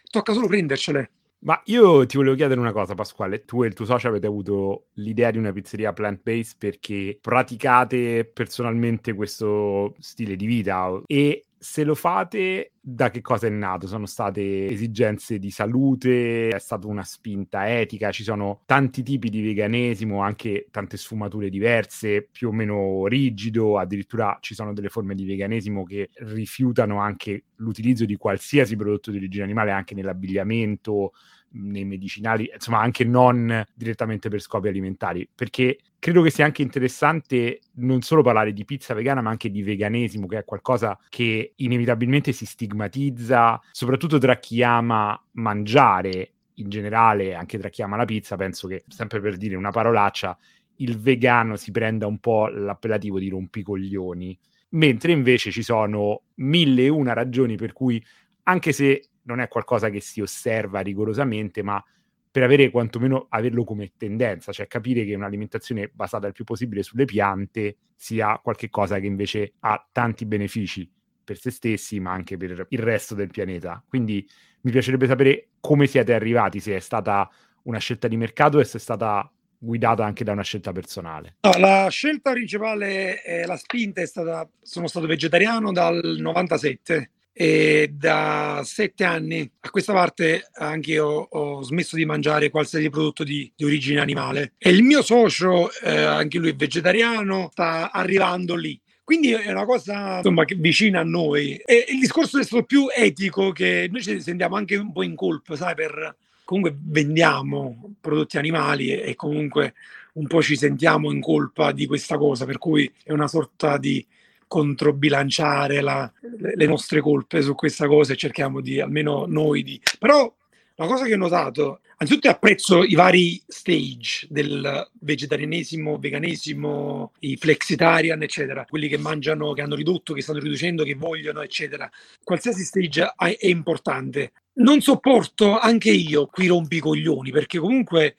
Speaker 3: Tocca solo prendercele.
Speaker 1: Ma io ti volevo chiedere una cosa, Pasquale. Tu e il tuo socio avete avuto l'idea di una pizzeria plant-based perché praticate personalmente questo stile di vita e se lo fate, da che cosa è nato? Sono state esigenze di salute, è stata una spinta etica, ci sono tanti tipi di veganesimo, anche tante sfumature diverse, più o meno rigido, addirittura ci sono delle forme di veganesimo che rifiutano anche l'utilizzo di qualsiasi prodotto di origine animale, anche nell'abbigliamento, nei medicinali, insomma anche non direttamente per scopi alimentari, perché credo che sia anche interessante non solo parlare di pizza vegana, ma anche di veganesimo, che è qualcosa che inevitabilmente si stigmatizza, soprattutto tra chi ama mangiare in generale, anche tra chi ama la pizza, penso che, sempre per dire una parolaccia, il vegano si prenda un po' l'appellativo di rompicoglioni, mentre invece ci sono mille e una ragioni per cui, anche se non è qualcosa che si osserva rigorosamente, ma per avere quantomeno averlo come tendenza, cioè capire che un'alimentazione basata il più possibile sulle piante sia qualcosa che invece ha tanti benefici per se stessi, ma anche per il resto del pianeta. Quindi mi piacerebbe sapere come siete arrivati, se è stata una scelta di mercato e se è stata guidata anche da una scelta personale.
Speaker 3: No, la scelta principale, eh, la spinta è stata, sono stato vegetariano dal 97 e da sette anni a questa parte anche io ho smesso di mangiare qualsiasi prodotto di, di origine animale e il mio socio, eh, anche lui è vegetariano, sta arrivando lì. Quindi è una cosa insomma, vicina a noi. E il discorso è stato più etico che noi ci sentiamo anche un po' in colpa, sai, per comunque vendiamo prodotti animali e, e comunque un po' ci sentiamo in colpa di questa cosa, per cui è una sorta di controbilanciare la, le nostre colpe su questa cosa e cerchiamo di, almeno noi, di... Però la cosa che ho notato, anzitutto apprezzo i vari stage del vegetarianesimo, veganesimo, i flexitarian, eccetera, quelli che mangiano, che hanno ridotto, che stanno riducendo, che vogliono, eccetera. Qualsiasi stage è importante. Non sopporto anche io qui rompicoglioni, perché comunque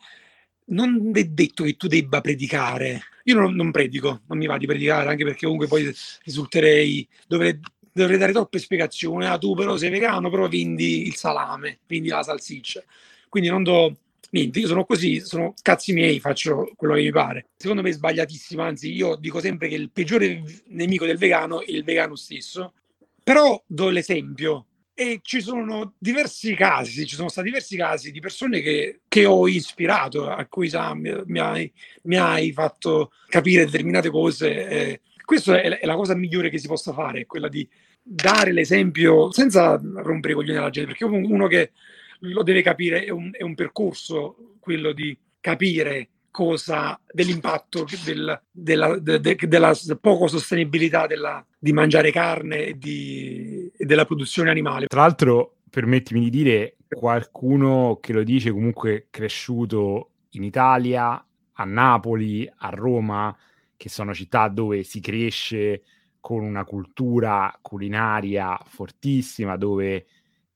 Speaker 3: non è detto che tu debba predicare. Io non, non, predico, non mi va di predicare, anche perché comunque poi risulterei, dovrei, dovrei dare troppe spiegazioni. Ah, tu però sei vegano, però vendi il salame, vendi la salsiccia. Quindi non do niente, io sono così, sono cazzi miei, faccio quello che mi pare. Secondo me è sbagliatissimo, anzi io dico sempre che il peggiore nemico del vegano è il vegano stesso. Però do l'esempio, e ci sono diversi casi, ci sono stati diversi casi di persone che, che ho ispirato, a cui sa, mi, hai, mi, hai, fatto capire determinate cose. Eh, questa è, la cosa migliore che si possa fare, quella di dare l'esempio senza rompere i coglioni alla gente, perché uno che lo deve capire è un, è un percorso, quello di capire cosa dell'impatto del, della, de, de, della poco sostenibilità della, di mangiare carne e, di, e della produzione animale.
Speaker 1: Tra l'altro, permettimi di dire, qualcuno che lo dice comunque cresciuto in Italia, a Napoli, a Roma, che sono città dove si cresce con una cultura culinaria fortissima, dove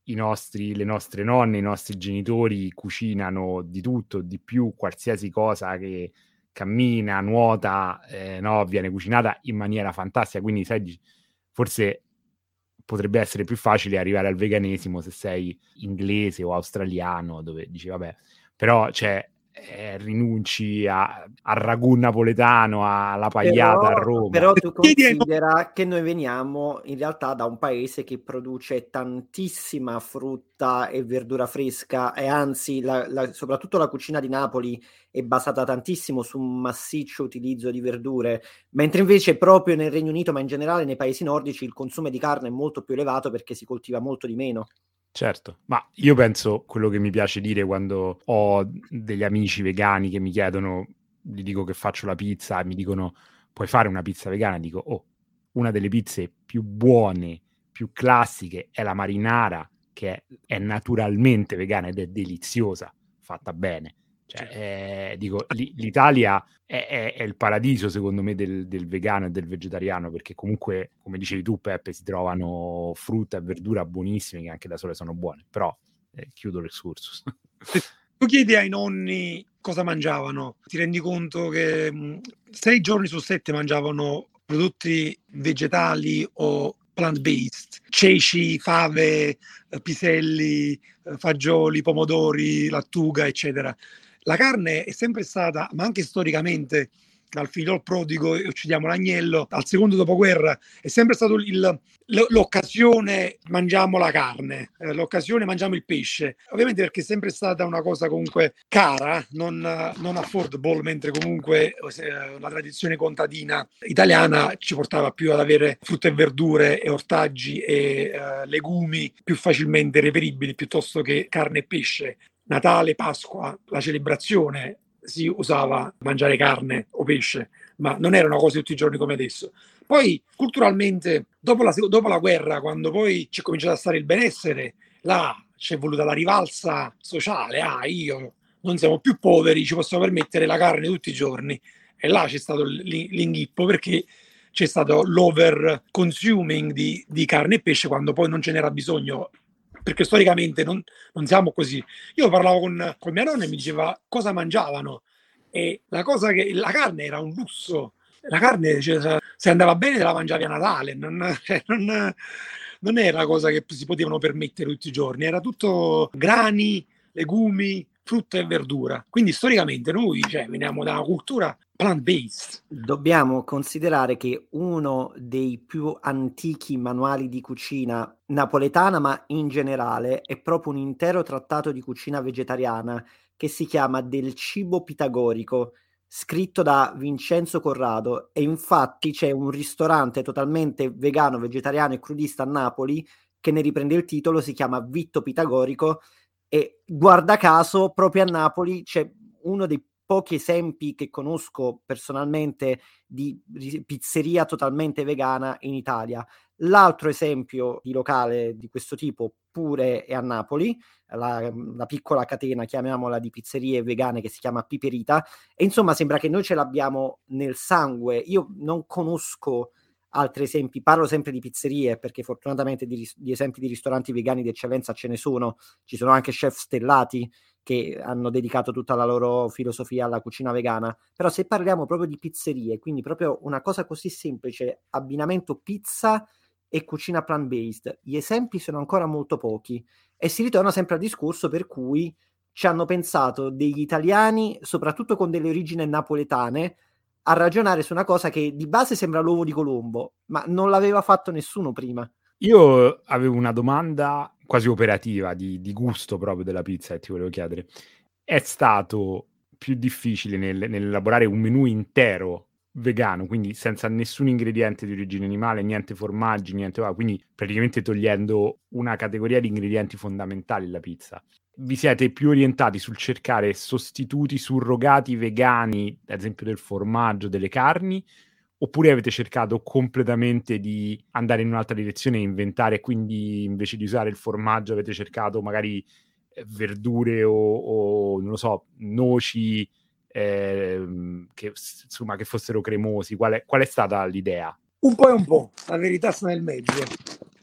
Speaker 1: nostri, le nostre nonne, i nostri genitori cucinano di tutto, di più, qualsiasi cosa che cammina, nuota, eh, no, viene cucinata in maniera fantastica. Quindi, sai, forse potrebbe essere più facile arrivare al veganesimo se sei inglese o australiano, dove dici, vabbè, però c'è eh, rinunci a, al ragù napoletano, alla pagliata
Speaker 2: però,
Speaker 1: a Roma.
Speaker 2: Però tu considera che noi veniamo in realtà da un paese che produce tantissima frutta e verdura fresca e anzi la, la, soprattutto la cucina di Napoli è basata tantissimo su un massiccio utilizzo di verdure, mentre invece proprio nel Regno Unito, ma in generale nei paesi nordici, il consumo di carne è molto più elevato perché si coltiva molto di meno.
Speaker 1: Certo, ma io penso quello che mi piace dire quando ho degli amici vegani che mi chiedono, gli dico che faccio la pizza e mi dicono puoi fare una pizza vegana, dico oh, una delle pizze più buone, più classiche è la marinara che è, è naturalmente vegana ed è deliziosa, fatta bene. Cioè, eh, dico, l'Italia è, è, è, il paradiso, secondo me, del, del, vegano e del vegetariano, perché comunque, come dicevi tu, Peppe, si trovano frutta e verdura buonissime, che anche da sole sono buone. Però, eh, chiudo l'excursus.
Speaker 3: Tu chiedi ai nonni cosa mangiavano, ti rendi conto che mh, mm, sei giorni su sette mangiavano prodotti vegetali o plant-based, ceci, fave, eh, piselli, eh, fagioli, pomodori, lattuga, eccetera. La carne è sempre stata, ma anche storicamente, dal figlio al prodigo e uccidiamo l'agnello, al secondo dopoguerra, è sempre stato l'occasione mangiamo la carne, eh, l'occasione mangiamo il pesce. Ovviamente perché è sempre stata una cosa comunque cara, non, non affordable, mentre comunque eh, la tradizione contadina italiana ci portava più ad avere frutta e verdure e ortaggi e eh, legumi più facilmente reperibili piuttosto che carne e pesce. Natale, Pasqua, la celebrazione si usava mangiare carne o pesce, ma non erano cose tutti i giorni come adesso. Poi culturalmente, dopo la, dopo la guerra, quando poi ci è cominciato a stare il benessere, là c'è voluta la rivalsa sociale, ah io non siamo più poveri, ci possiamo permettere la carne tutti i giorni. E là c'è stato l'inghippo perché c'è stato l'over consuming di, di carne e pesce quando poi non ce n'era bisogno perché storicamente non, non siamo così. Io parlavo con, con, mia nonna e mi diceva cosa mangiavano e la cosa che la carne era un lusso. La carne, cioè, se andava bene, la mangiavi a Natale, non, cioè, non, non era cosa che si potevano permettere tutti i giorni, era tutto grani, legumi, frutta e verdura. Quindi storicamente noi cioè, veniamo da una cultura plant-based.
Speaker 2: Dobbiamo considerare che uno dei più antichi manuali di cucina napoletana, ma in generale, è proprio un intero trattato di cucina vegetariana che si chiama Del cibo pitagorico, scritto da Vincenzo Corrado e infatti c'è un ristorante totalmente vegano, vegetariano e crudista a Napoli che ne riprende il titolo, si chiama Vitto Pitagorico e guarda caso proprio a Napoli c'è uno dei pochi esempi che conosco personalmente di pizzeria totalmente vegana in Italia. L'altro esempio di locale di questo tipo pure è a Napoli, la, la, piccola catena, chiamiamola di pizzerie vegane che si chiama Piperita. E insomma sembra che noi ce l'abbiamo nel sangue. Io non conosco altri esempi, parlo sempre di pizzerie perché fortunatamente di, di esempi di ristoranti vegani di eccellenza ce ne sono, ci sono anche chef stellati che hanno dedicato tutta la loro filosofia alla cucina vegana, però se parliamo proprio di pizzerie, quindi proprio una cosa così semplice, abbinamento pizza e cucina plant-based, gli esempi sono ancora molto pochi. E si ritorna sempre al discorso per cui ci hanno pensato degli italiani, soprattutto con delle origini napoletane, a ragionare su una cosa che di base sembra l'uovo di Colombo, ma non l'aveva fatto nessuno prima.
Speaker 1: Io avevo una domanda quasi operativa, di, di gusto proprio della pizza, e ti volevo chiedere. È stato più difficile nel, nell'elaborare un menù intero vegano, quindi senza nessun ingrediente di origine animale, niente formaggi, niente, quindi praticamente togliendo una categoria di ingredienti fondamentali alla pizza. Vi siete più orientati sul cercare sostituti surrogati vegani, ad esempio del formaggio, delle carni, oppure avete cercato completamente di andare in un'altra direzione e inventare, quindi invece di usare il formaggio avete cercato magari eh, verdure o, o non lo so, noci eh, che, insomma, che fossero cremosi? Qual è, qual è stata l'idea?
Speaker 3: Un po' e un po', la verità sta nel mezzo.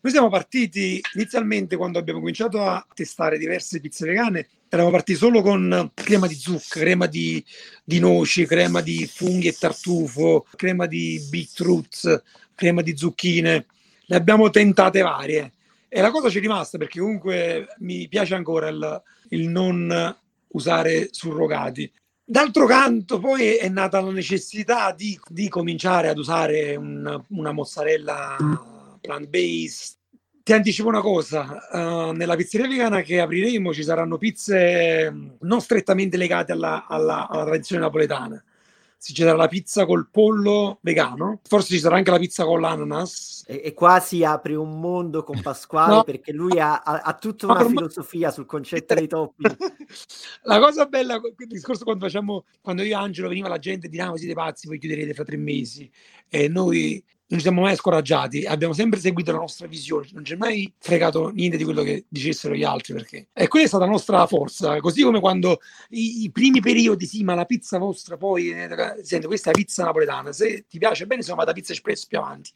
Speaker 3: Noi siamo partiti inizialmente quando abbiamo cominciato a testare diverse pizze vegane, eravamo partiti solo con crema di zucca, crema di, di noci, crema di funghi e tartufo, crema di beetroots, crema di zucchine. Le abbiamo tentate varie e la cosa ci è rimasta perché comunque mi piace ancora il, il non usare surrogati. D'altro canto, poi è nata la necessità di, di cominciare ad usare un, una mozzarella plant-based. Ti anticipo una cosa, uh, nella pizzeria vegana che apriremo ci saranno pizze non strettamente legate alla, alla, alla tradizione napoletana, ci sarà la pizza col pollo vegano, forse ci sarà anche la pizza con l'ananas.
Speaker 2: E, e qua si apre un mondo con Pasquale no. perché lui ha, ha, ha tutta una filosofia sul concetto dei topping.
Speaker 3: la cosa bella, il discorso quando facciamo, quando io e Angelo veniva la gente e diceva, ah, siete pazzi, voi chiuderete fra tre mesi. E noi non ci siamo mai scoraggiati, abbiamo sempre seguito la nostra visione, non ci è mai fregato niente di quello che dicessero gli altri perché e quella è stata la nostra forza, così come quando i, i primi periodi, sì, ma la pizza vostra poi, eh, senti, questa è la pizza napoletana, se ti piace bene siamo da Pizza Espresso più avanti.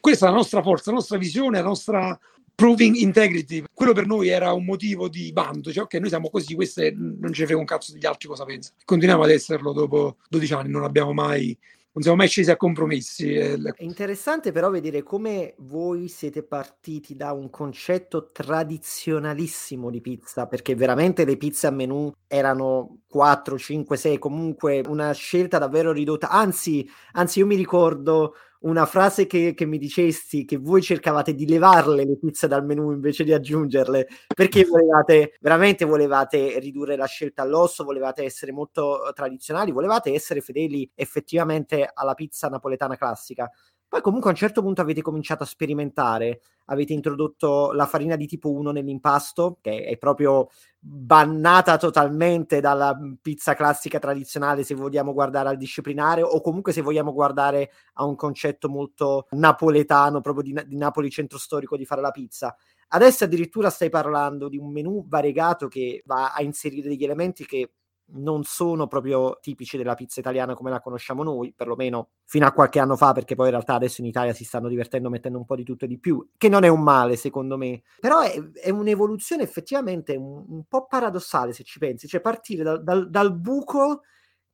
Speaker 3: Questa è la nostra forza, la nostra visione, la nostra proving integrity. Quello per noi era un motivo di bando, cioè ok, noi siamo così, questo è, non ci frega un cazzo degli altri cosa pensano. Continuiamo ad esserlo dopo 12 anni, non abbiamo mai non siamo mai scesi a compromessi.
Speaker 2: È interessante però vedere come voi siete partiti da un concetto tradizionalissimo di pizza, perché veramente le pizze a menù erano 4, 5, 6, comunque una scelta davvero ridotta. Anzi, anzi io mi ricordo una frase che, che, mi dicesti che voi cercavate di levarle le pizze dal menù invece di aggiungerle perché volevate veramente volevate ridurre la scelta all'osso, volevate essere molto tradizionali, volevate essere fedeli effettivamente alla pizza napoletana classica. Poi comunque a un certo punto avete cominciato a sperimentare, avete introdotto la farina di tipo 1 nell'impasto, che è proprio bannata totalmente dalla pizza classica tradizionale se vogliamo guardare al disciplinare o comunque se vogliamo guardare a un concetto molto napoletano, proprio di, di Napoli centro storico di fare la pizza. Adesso addirittura stai parlando di un menù variegato che va a inserire degli elementi che non sono proprio tipici della pizza italiana come la conosciamo noi, perlomeno fino a qualche anno fa, perché poi in realtà adesso in Italia si stanno divertendo mettendo un po' di tutto e di più, che non è un male secondo me, però è, è un'evoluzione effettivamente un, un, po' paradossale se ci pensi, cioè partire dal, dal, dal buco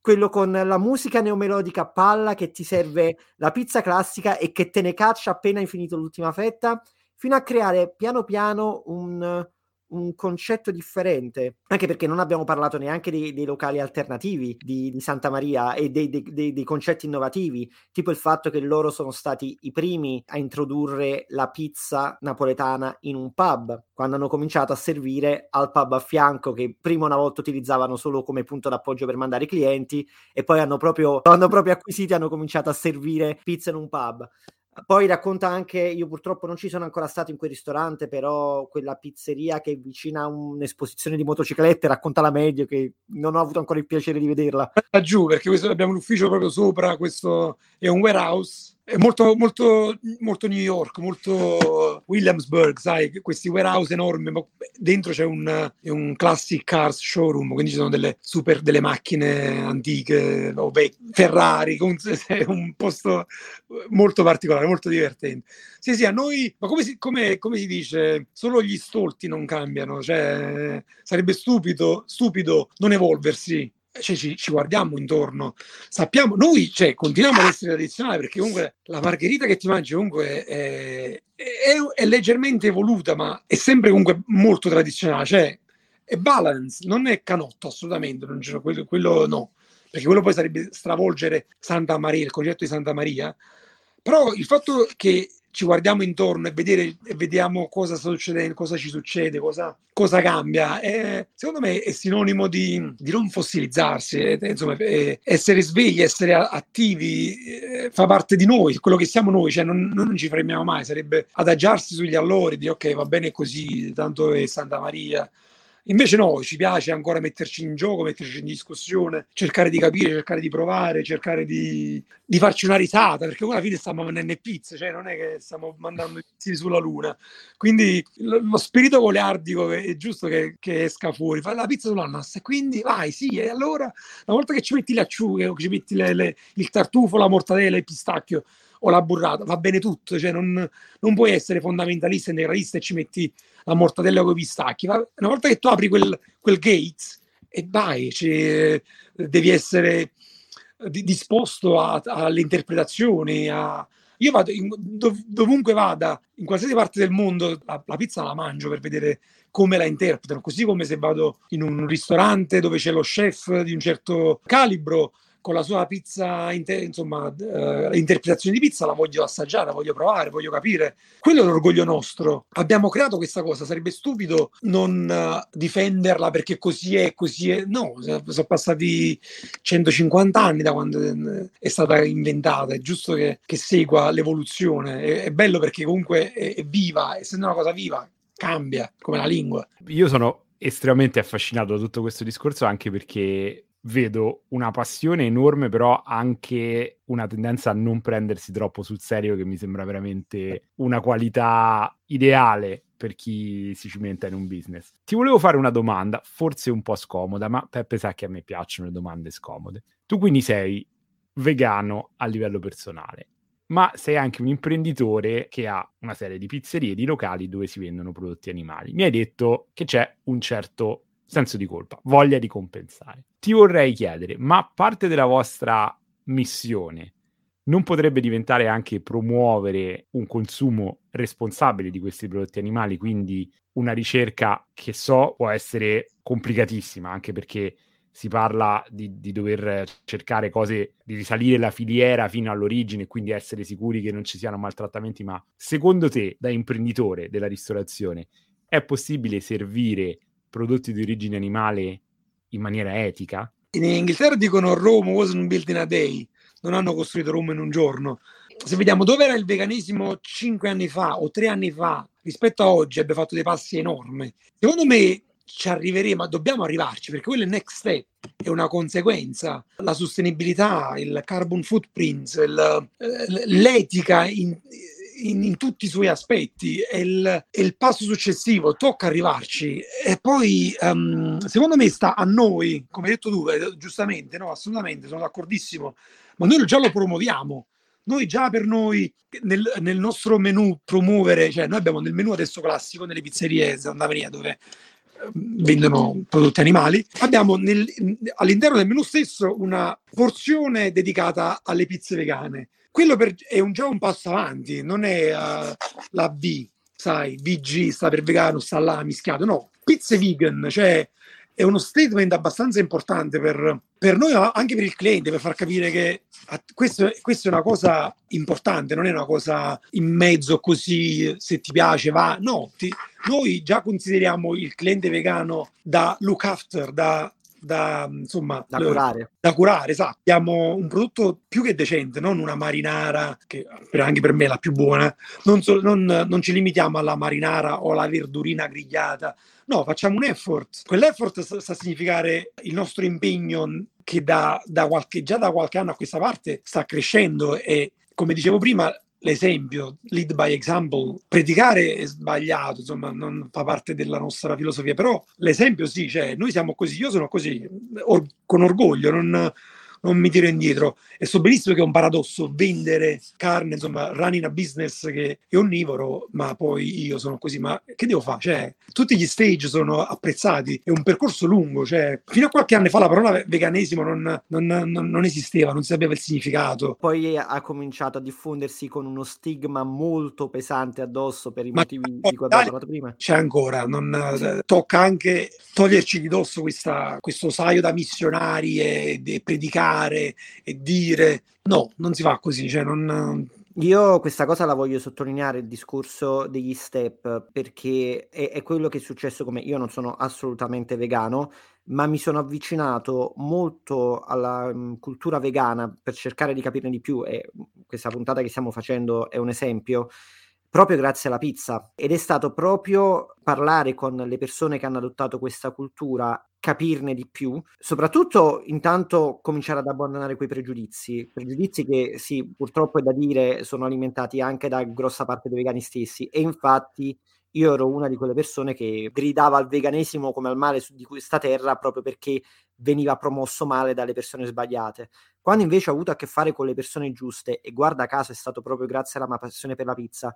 Speaker 2: quello con la musica neomelodica a palla che ti serve la pizza classica e che te ne caccia appena hai finito l'ultima fetta, fino a creare piano piano un, un concetto differente, anche perché non abbiamo parlato neanche dei, dei locali alternativi di, di, Santa Maria e dei, dei, dei, concetti innovativi, tipo il fatto che loro sono stati i primi a introdurre la pizza napoletana in un pub, quando hanno cominciato a servire al pub a fianco, che prima una volta utilizzavano solo come punto d'appoggio per mandare i clienti, e poi hanno proprio, hanno proprio acquisiti, hanno cominciato a servire pizza in un pub. Poi racconta anche, io purtroppo non ci sono ancora stato in quel ristorante, però quella pizzeria che è vicina a un'esposizione di motociclette, racconta la meglio, che non ho avuto ancora il piacere di vederla.
Speaker 3: Giù, perché questo, abbiamo l'ufficio proprio sopra, questo è un warehouse molto, molto, molto New York, molto Williamsburg, sai, questi warehouse enormi, ma dentro c'è un, un classic cars showroom, quindi ci sono delle super delle macchine antiche, o Ferrari, è un posto molto particolare, molto divertente. Sì, sì, a noi, ma come si, come, come si dice, solo gli stolti non cambiano, cioè sarebbe stupido, stupido non evolversi cioè, ci, ci, guardiamo intorno, sappiamo, noi cioè, continuiamo ad essere tradizionali perché comunque la margherita che ti mangi comunque è, è, è, leggermente evoluta, ma è sempre comunque molto tradizionale, cioè è balance, non è canotto assolutamente, non c'è quello, quello no, perché quello poi sarebbe stravolgere Santa Maria, il concetto di Santa Maria, però il fatto che ci guardiamo intorno e, vedere, e vediamo cosa sta succedendo, cosa ci succede, cosa, cosa cambia, è, secondo me è sinonimo di, di non fossilizzarsi, è, insomma, è, essere svegli, essere attivi, eh, fa parte di noi, quello che siamo noi, cioè non, non ci fermiamo mai, sarebbe adagiarsi sugli allori, di ok va bene così, tanto è Santa Maria, Invece no, ci piace ancora metterci in gioco, metterci in discussione, cercare di capire, cercare di provare, cercare di, di farci una risata, perché alla fine stiamo mandando pizze, cioè non è che stiamo mandando i pizzi sulla luna. Quindi lo, lo spirito goliardico è giusto che, che, esca fuori, fa la pizza sull'ananas e quindi vai, sì, e allora una volta che ci metti le acciughe, o che ci metti le, le, il tartufo, la mortadella, il pistacchio, o la burrata, va bene tutto, cioè non, non puoi essere fondamentalista e integralista e ci metti la mortadella con i pistacchi. Una volta che tu apri quel, quel gate e vai, cioè, devi essere disposto a, alle. A... Io vado in, dov, dovunque vada, in qualsiasi parte del mondo, la, la, pizza la mangio per vedere come la interpretano, così come se vado in un ristorante dove c'è lo chef di un certo calibro con la sua pizza, inter- insomma, uh, interpretazione di pizza la voglio assaggiare, la voglio provare, voglio capire. Quello è l'orgoglio nostro. Abbiamo creato questa cosa, sarebbe stupido non uh, difenderla perché così è, così è. No, sono passati 150 anni da quando è stata inventata, è giusto che, che segua l'evoluzione. È, è, bello perché comunque è, è viva, essendo una cosa viva, cambia come la lingua.
Speaker 1: Io sono estremamente affascinato da tutto questo discorso anche perché vedo una passione enorme, però anche una tendenza a non prendersi troppo sul serio, che mi sembra veramente una qualità ideale per chi si cimenta in un business. Ti volevo fare una domanda, forse un po' scomoda, ma Peppe sa che a me piacciono le domande scomode. Tu quindi sei vegano a livello personale, ma sei anche un imprenditore che ha una serie di pizzerie, di locali dove si vendono prodotti animali. Mi hai detto che c'è un certo senso di colpa, voglia di compensare. Ti vorrei chiedere, ma parte della vostra missione non potrebbe diventare anche promuovere un consumo responsabile di questi prodotti animali, quindi una ricerca che so può essere complicatissima, anche perché si parla di, di, dover cercare cose, di risalire la filiera fino all'origine quindi essere sicuri che non ci siano maltrattamenti, ma secondo te, da imprenditore della ristorazione, è possibile servire prodotti di origine animale in maniera etica?
Speaker 3: In Inghilterra dicono Rome wasn't built in a day, non hanno costruito Roma in un giorno. Se vediamo dove era il veganesimo cinque anni fa o tre anni fa rispetto a oggi, abbia fatto dei passi enormi. Secondo me ci arriveremo, dobbiamo arrivarci perché quello è il next step, è una conseguenza. La sostenibilità, il carbon footprint, il, eh, l'etica in, in, in, tutti i suoi aspetti è il, il, passo successivo, tocca arrivarci e poi um, secondo me sta a noi, come hai detto tu, eh, giustamente, no, assolutamente, sono d'accordissimo, ma noi già lo promuoviamo. Noi già per noi nel, nel nostro menu promuovere, cioè noi abbiamo nel menu adesso classico nelle pizzerie Santa Maria dove vendono prodotti animali. Abbiamo nel, all'interno del menu stesso una porzione dedicata alle pizze vegane. Quello per, è un, già un passo avanti, non è uh, la V, sai, VG sta per vegano, sta là mischiato, no, pizze vegan, cioè è uno statement abbastanza importante per, per noi, ma anche per il cliente, per far capire che questo, questo, è una cosa importante, non è una cosa in mezzo così, se ti piace va. No, ti, noi già consideriamo il cliente vegano da look after, da da, insomma,
Speaker 2: da curare.
Speaker 3: Da curare, esatto. Abbiamo un prodotto più che decente, non una marinara, che anche per me è la più buona. Non, so, non, non ci limitiamo alla marinara o alla verdurina grigliata. No, facciamo un effort. Quell'effort sta, sta a significare il nostro impegno che da, da qualche, già da qualche anno a questa parte sta crescendo e, come dicevo prima, l'esempio, lead by example, predicare è sbagliato, insomma, non fa parte della nostra filosofia, però l'esempio sì, cioè, noi siamo così, io sono così, or- con orgoglio, non, non mi tiro indietro. E so benissimo che è un paradosso vendere carne, insomma, running a business che è onnivoro, ma poi io sono così, ma che devo fare? Cioè, tutti gli stage sono apprezzati, è un percorso lungo, cioè, fino a qualche anno fa la parola veganesimo non, non, non, non esisteva, non si sapeva il significato.
Speaker 2: Poi ha cominciato a diffondersi con uno stigma molto pesante addosso per i ma motivi di cui abbiamo parlato prima.
Speaker 3: C'è ancora, non, tocca anche toglierci di dosso questa, questo saio da missionari e, e predicare fare e dire no, non si fa così, cioè non,
Speaker 2: io questa cosa la voglio sottolineare, il discorso degli step, perché è, è, quello che è successo come io non sono assolutamente vegano, ma mi sono avvicinato molto alla um, cultura vegana per cercare di capirne di più e questa puntata che stiamo facendo è un esempio proprio grazie alla pizza. Ed è stato proprio parlare con le persone che hanno adottato questa cultura capirne di più, soprattutto intanto cominciare ad abbandonare quei pregiudizi, pregiudizi che sì, purtroppo è da dire, sono alimentati anche da grossa parte dei vegani stessi. E infatti io ero una di quelle persone che gridava al veganesimo come al male di questa terra proprio perché veniva promosso male dalle persone sbagliate. Quando invece ho avuto a che fare con le persone giuste e guarda caso è stato proprio grazie alla mia passione per la pizza,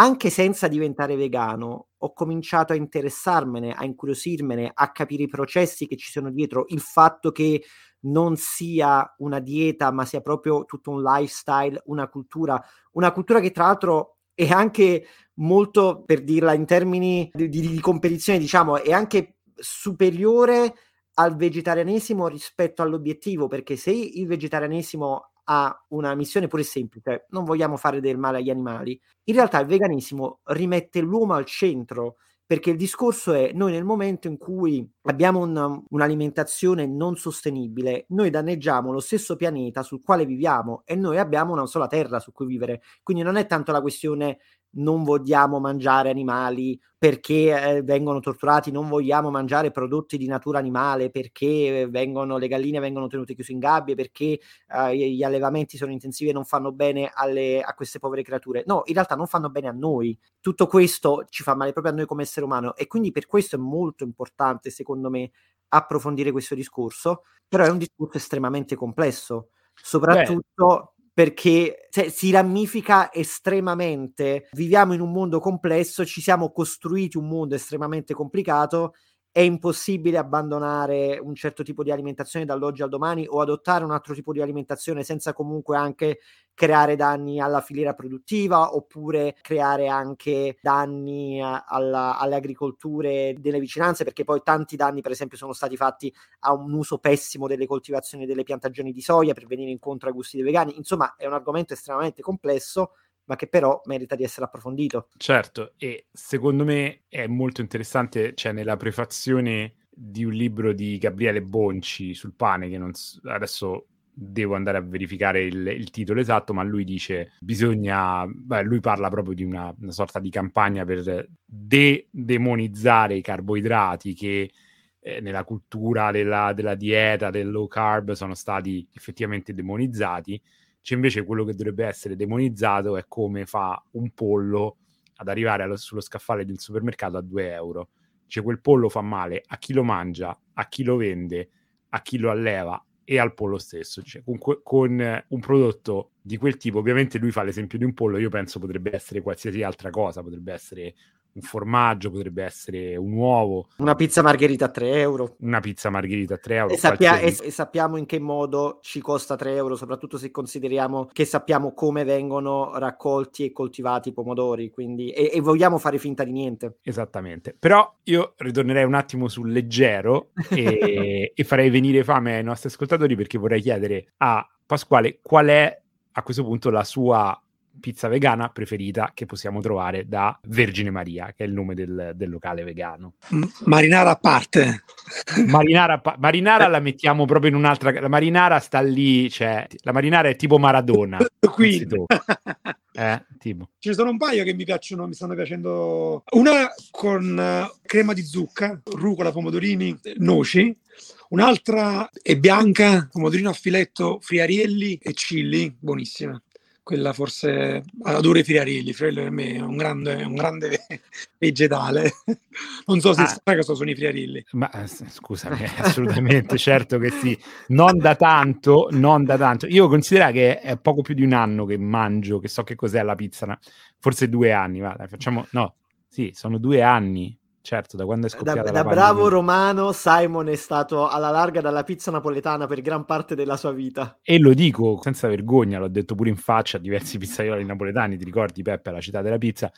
Speaker 2: anche senza diventare vegano, ho cominciato a interessarmene, a incuriosirmene, a capire i processi che ci sono dietro, il fatto che non sia una dieta, ma sia proprio tutto un lifestyle, una cultura, una cultura che tra l'altro è anche molto, per dirla in termini di, di, di competizione, diciamo, è anche superiore al vegetarianesimo rispetto all'obiettivo, perché se il vegetarianesimo ha una missione pure semplice, non vogliamo fare del male agli animali, in realtà il veganesimo rimette l'uomo al centro perché il discorso è noi nel momento in cui abbiamo un, un'alimentazione non sostenibile, noi danneggiamo lo stesso pianeta sul quale viviamo e noi abbiamo una sola terra su cui vivere. Quindi non è tanto la questione non vogliamo mangiare animali perché eh, vengono torturati, non vogliamo mangiare prodotti di natura animale perché vengono, le galline vengono tenute chiuse in gabbie, perché eh, gli allevamenti sono intensivi e non fanno bene alle, a queste povere creature. No, in realtà non fanno bene a noi. Tutto questo ci fa male proprio a noi come essere umano e quindi per questo è molto importante, secondo me, approfondire questo discorso, però è un discorso estremamente complesso, soprattutto... Beh perché cioè, si ramifica estremamente. Viviamo in un mondo complesso, ci siamo costruiti un mondo estremamente complicato è impossibile abbandonare un certo tipo di alimentazione dall'oggi al domani o adottare un altro tipo di alimentazione senza comunque anche creare danni alla filiera produttiva oppure creare anche danni alla, alle agricolture delle vicinanze perché poi tanti danni per esempio sono stati fatti a un uso pessimo delle coltivazioni delle piantagioni di soia per venire incontro ai gusti dei vegani. Insomma è un argomento estremamente complesso ma che però merita di essere approfondito.
Speaker 1: Certo, e secondo me è molto interessante, cioè nella prefazione di un libro di Gabriele Bonci sul pane, che non, adesso devo andare a verificare il, il, titolo esatto, ma lui dice bisogna, beh, lui parla proprio di una, una sorta di campagna per de-demonizzare i carboidrati che eh, nella cultura della, della dieta, del low carb sono stati effettivamente demonizzati c'è invece quello che dovrebbe essere demonizzato è come fa un pollo ad arrivare allo, sullo scaffale del supermercato a 2 euro. Cioè quel pollo fa male a chi lo mangia, a chi lo vende, a chi lo alleva e al pollo stesso. Cioè, con, con, un prodotto di quel tipo, ovviamente lui fa l'esempio di un pollo, io penso potrebbe essere qualsiasi altra cosa, potrebbe essere un formaggio, potrebbe essere un uovo.
Speaker 2: Una pizza margherita a 3 euro.
Speaker 1: Una pizza margherita a 3 euro.
Speaker 2: E, sappia- e, e, sappiamo in che modo ci costa 3 euro, soprattutto se consideriamo che sappiamo come vengono raccolti e coltivati i pomodori, quindi, e, e vogliamo fare finta di niente.
Speaker 1: Esattamente. Però io ritornerei un attimo sul leggero e, e farei venire fame ai nostri ascoltatori perché vorrei chiedere a Pasquale qual è a questo punto la sua pizza vegana preferita che possiamo trovare da Vergine Maria, che è il nome del, del locale vegano.
Speaker 3: Marinara a parte.
Speaker 1: Marinara, marinara la mettiamo proprio in un'altra... La marinara sta lì, cioè... La marinara è tipo Maradona.
Speaker 3: Qui.
Speaker 1: Eh, tipo.
Speaker 3: Ce ne sono un paio che mi piacciono, mi stanno piacendo. Una con uh, crema di zucca, rucola, pomodorini, noci. Un'altra è bianca, pomodorino a filetto, friarielli e chili, buonissima quella forse adoro i friarilli, Friarelli per me è un grande, un grande vegetale. Non so se ah, sai cosa sono i friarilli.
Speaker 1: Ma eh, scusami, assolutamente, certo che sì. Non da tanto, non da tanto. Io considero che è poco più di un anno che mangio, che so che cos'è la pizza, forse due anni, va, facciamo, no, sì, sono due anni certo, da quando è scoppiata
Speaker 2: da,
Speaker 1: da
Speaker 2: bravo romano, Simon è stato alla larga dalla pizza napoletana per gran parte della sua vita.
Speaker 1: E lo dico senza vergogna, l'ho detto pure in faccia a diversi pizzaioli napoletani, ti ricordi Peppe, la città della pizza?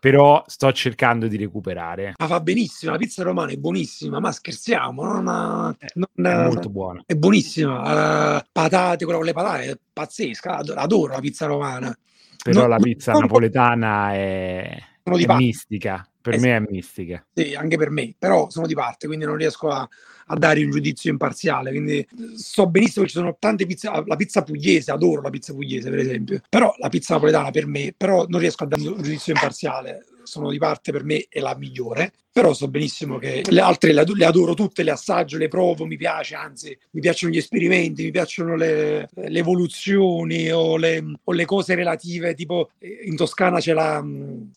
Speaker 1: Però sto cercando di recuperare.
Speaker 3: Ma fa benissimo, la pizza romana è buonissima, ma scherziamo, non,
Speaker 1: eh, non, è molto buona.
Speaker 3: È buonissima, uh, patate, quella con le patate, è pazzesca, adoro la pizza romana.
Speaker 1: Però non, la pizza napoletana è, è mistica per me è mistica.
Speaker 3: Sì, anche per me, però sono di parte, quindi non riesco a, a dare un giudizio imparziale. Quindi so benissimo che ci sono tante pizze, la pizza pugliese, adoro la pizza pugliese per esempio, però la pizza napoletana per me, però non riesco a dare un giudizio imparziale sono di parte per me è la migliore, però so benissimo che le altre le, le, adoro tutte, le assaggio, le provo, mi piace, anzi mi piacciono gli esperimenti, mi piacciono le, le evoluzioni o le, o le, cose relative, tipo eh, in Toscana c'è la,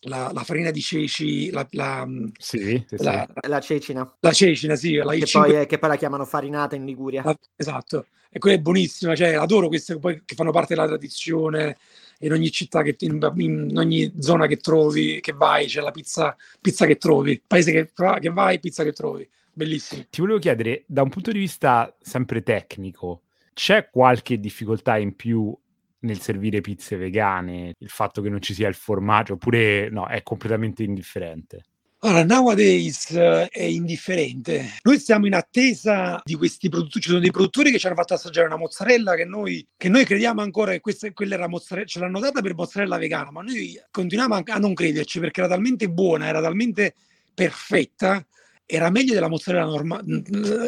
Speaker 3: la, la farina di ceci, la, la,
Speaker 1: sì, sì,
Speaker 2: la, la cecina.
Speaker 3: La cecina, sì.
Speaker 2: La che, 5... poi, che poi la chiamano farinata in Liguria.
Speaker 3: esatto, e quella è buonissima, cioè adoro queste poi, che fanno parte della tradizione in ogni città, che, in, in, ogni zona che trovi, che vai, c'è la pizza, pizza che trovi, paese che, che vai, pizza che trovi. Bellissimo.
Speaker 1: Ti volevo chiedere, da un punto di vista sempre tecnico, c'è qualche difficoltà in più nel servire pizze vegane? Il fatto che non ci sia il formaggio, oppure no, è completamente indifferente?
Speaker 3: Allora, nowadays uh, è indifferente. Noi stiamo in attesa di questi produttori. Ci sono dei produttori che ci hanno fatto assaggiare una mozzarella che noi, che noi crediamo ancora che questa, quella era mozzarella, ce l'hanno data per mozzarella vegana, ma noi continuiamo a, non crederci perché era talmente buona, era talmente perfetta era meglio della mozzarella norma-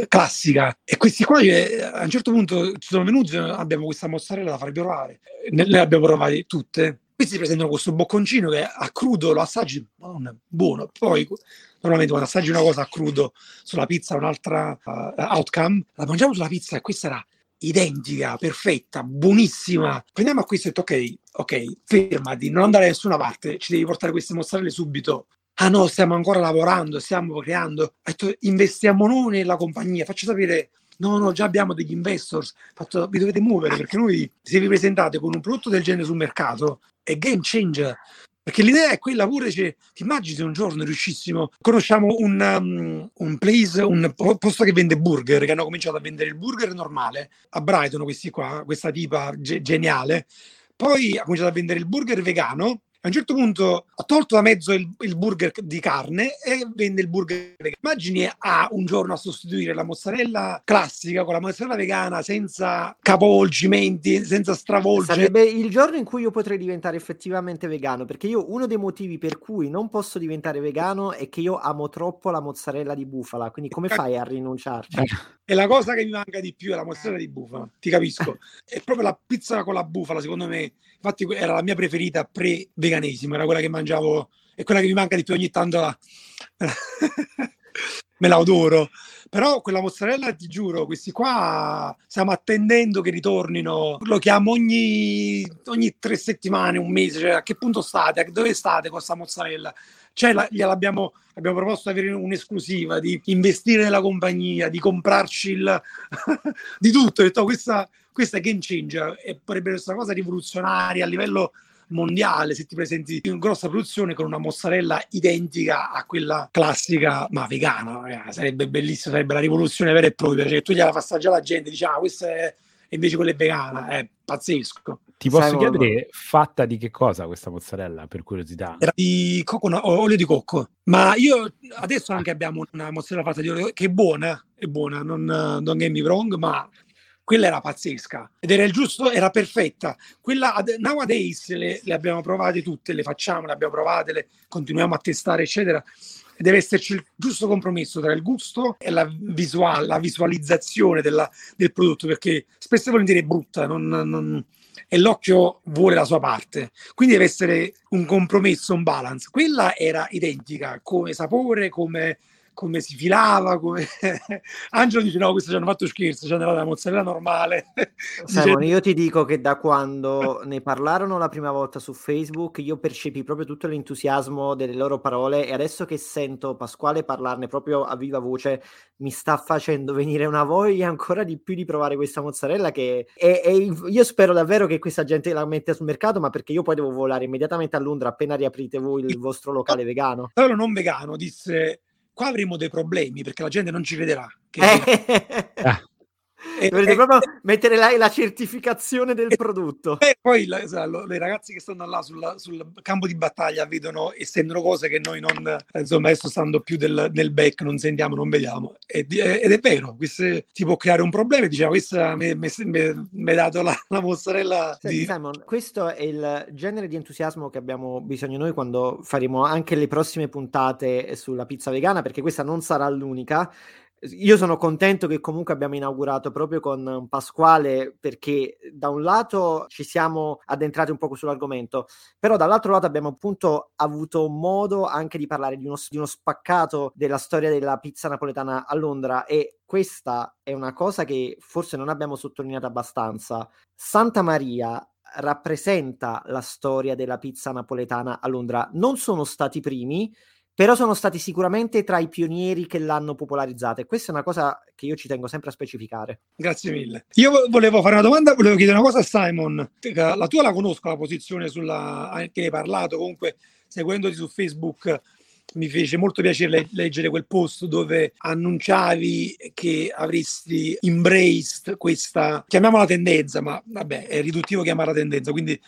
Speaker 3: classica e questi qua eh, a un certo punto ci sono venuti abbiamo questa mozzarella da farvi provare ne, le abbiamo provate tutte questi presentano questo bocconcino che a crudo lo assaggi, madonna, buono. Poi normalmente quando assaggi una cosa a crudo sulla pizza, un'altra uh, outcome, la mangiamo sulla pizza e questa era identica, perfetta, buonissima. Prendiamo a questo e detto, ok, ok, fermati, non andare da nessuna parte, ci devi portare queste mozzarelle subito. Ah no, stiamo ancora lavorando, stiamo creando. Detto, investiamo noi nella compagnia, faccio sapere no, no, già abbiamo degli investors, fatto, vi dovete muovere perché noi se vi presentate con un prodotto del genere sul mercato è game changer. Perché l'idea è quella pure, cioè, ti immagini se un giorno riuscissimo, conosciamo un, um, un place, un posto che vende burger, che hanno cominciato a vendere il burger normale a Brighton, questi qua, questa tipa ge- geniale, poi ha cominciato a vendere il burger vegano a un certo punto ha tolto da mezzo il, il burger di carne e vende il burger vegano. Immagini a un giorno a sostituire la mozzarella classica con la mozzarella vegana senza capovolgimenti, senza stravolgere.
Speaker 2: Sarebbe il giorno in cui io potrei diventare effettivamente vegano, perché io uno dei motivi per cui non posso diventare vegano è che io amo troppo la mozzarella di bufala, quindi come fai a rinunciarci?
Speaker 3: E la cosa che mi manca di più è la mozzarella di bufala, ti capisco. È proprio la pizza con la bufala, secondo me. Infatti era la mia preferita pre-veganesimo, era quella che mangiavo, è quella che mi manca di più ogni tanto. La... me la adoro. Però quella mozzarella, ti giuro, questi qua stiamo attendendo che ritornino. Lo chiamo ogni, ogni tre settimane, un mese. Cioè, a che punto state? Dove state con questa mozzarella? Cioè, la, gliel'abbiamo abbiamo proposto di avere un'esclusiva, di investire nella compagnia, di comprarci il... di tutto. Ho detto, questa, questa è game changer e potrebbe essere una cosa rivoluzionaria a livello mondiale se ti presenti in grossa produzione con una mozzarella identica a quella classica ma vegana ragazzi. sarebbe bellissimo sarebbe la rivoluzione vera e propria cioè tu gliela fai la gente dice ah questa è e invece quella è vegana è pazzesco.
Speaker 1: Ti posso Sai, chiedere fatta di che cosa questa mozzarella per curiosità?
Speaker 3: Era di cocco, no, olio di cocco. Ma io adesso anche abbiamo una mozzarella fatta di olio che è buona è buona non, non get me wrong ma quella era pazzesca ed era il giusto, era perfetta. Quella nowadays le, le abbiamo provate tutte, le facciamo, le abbiamo provate, le continuiamo a testare, eccetera. Deve esserci il giusto compromesso tra il gusto e la, visual, la visualizzazione della, del prodotto, perché spesso e volentieri è brutta non, non, e l'occhio vuole la sua parte. Quindi deve essere un compromesso, un balance. Quella era identica come sapore, come come si filava, come... Angelo dice no, questo ci hanno fatto scherzo, ci hanno dato la mozzarella normale.
Speaker 2: Simon, io ti dico che da quando ne parlarono la prima volta su Facebook, io percepì proprio tutto l'entusiasmo delle loro parole e adesso che sento Pasquale parlarne proprio a viva voce, mi sta facendo venire una voglia ancora di più di provare questa mozzarella che è, è, io spero davvero che questa gente la metta sul mercato, ma perché io poi devo volare immediatamente a Londra appena riaprite voi il vostro locale vegano.
Speaker 3: Però non vegano, disse qua avremo dei problemi perché la gente non ci crederà. Che...
Speaker 2: Eh. E, Dovrete e, proprio mettere la, la, certificazione del e, prodotto.
Speaker 3: E poi la, le ragazzi che stanno là sulla, sul campo di battaglia vedono e sentono cose che noi non, insomma, adesso stando più del, nel back, non sentiamo, non vediamo. Ed, ed è vero, questo ti può creare un problema. Diciamo, questa mi ha dato la, la mozzarella.
Speaker 2: Senti,
Speaker 3: di...
Speaker 2: Simon, questo è il genere di entusiasmo che abbiamo bisogno noi quando faremo anche le prossime puntate sulla pizza vegana, perché questa non sarà l'unica io sono contento che comunque abbiamo inaugurato proprio con Pasquale perché da un lato ci siamo addentrati un po' sull'argomento, però dall'altro lato abbiamo appunto avuto modo anche di parlare di uno, di uno spaccato della storia della pizza napoletana a Londra e questa è una cosa che forse non abbiamo sottolineato abbastanza. Santa Maria rappresenta la storia della pizza napoletana a Londra. Non sono stati i primi, però sono stati sicuramente tra i pionieri che l'hanno popolarizzata e questa è una cosa che io ci tengo sempre a specificare.
Speaker 3: Grazie mille. Io volevo fare una domanda, volevo chiedere una cosa a Simon. La tua la conosco la posizione sulla che hai parlato, comunque seguendoti su Facebook mi fece molto piacere leggere quel post dove annunciavi che avresti embraced questa, chiamiamola tendenza, ma vabbè, è riduttivo chiamarla tendenza, quindi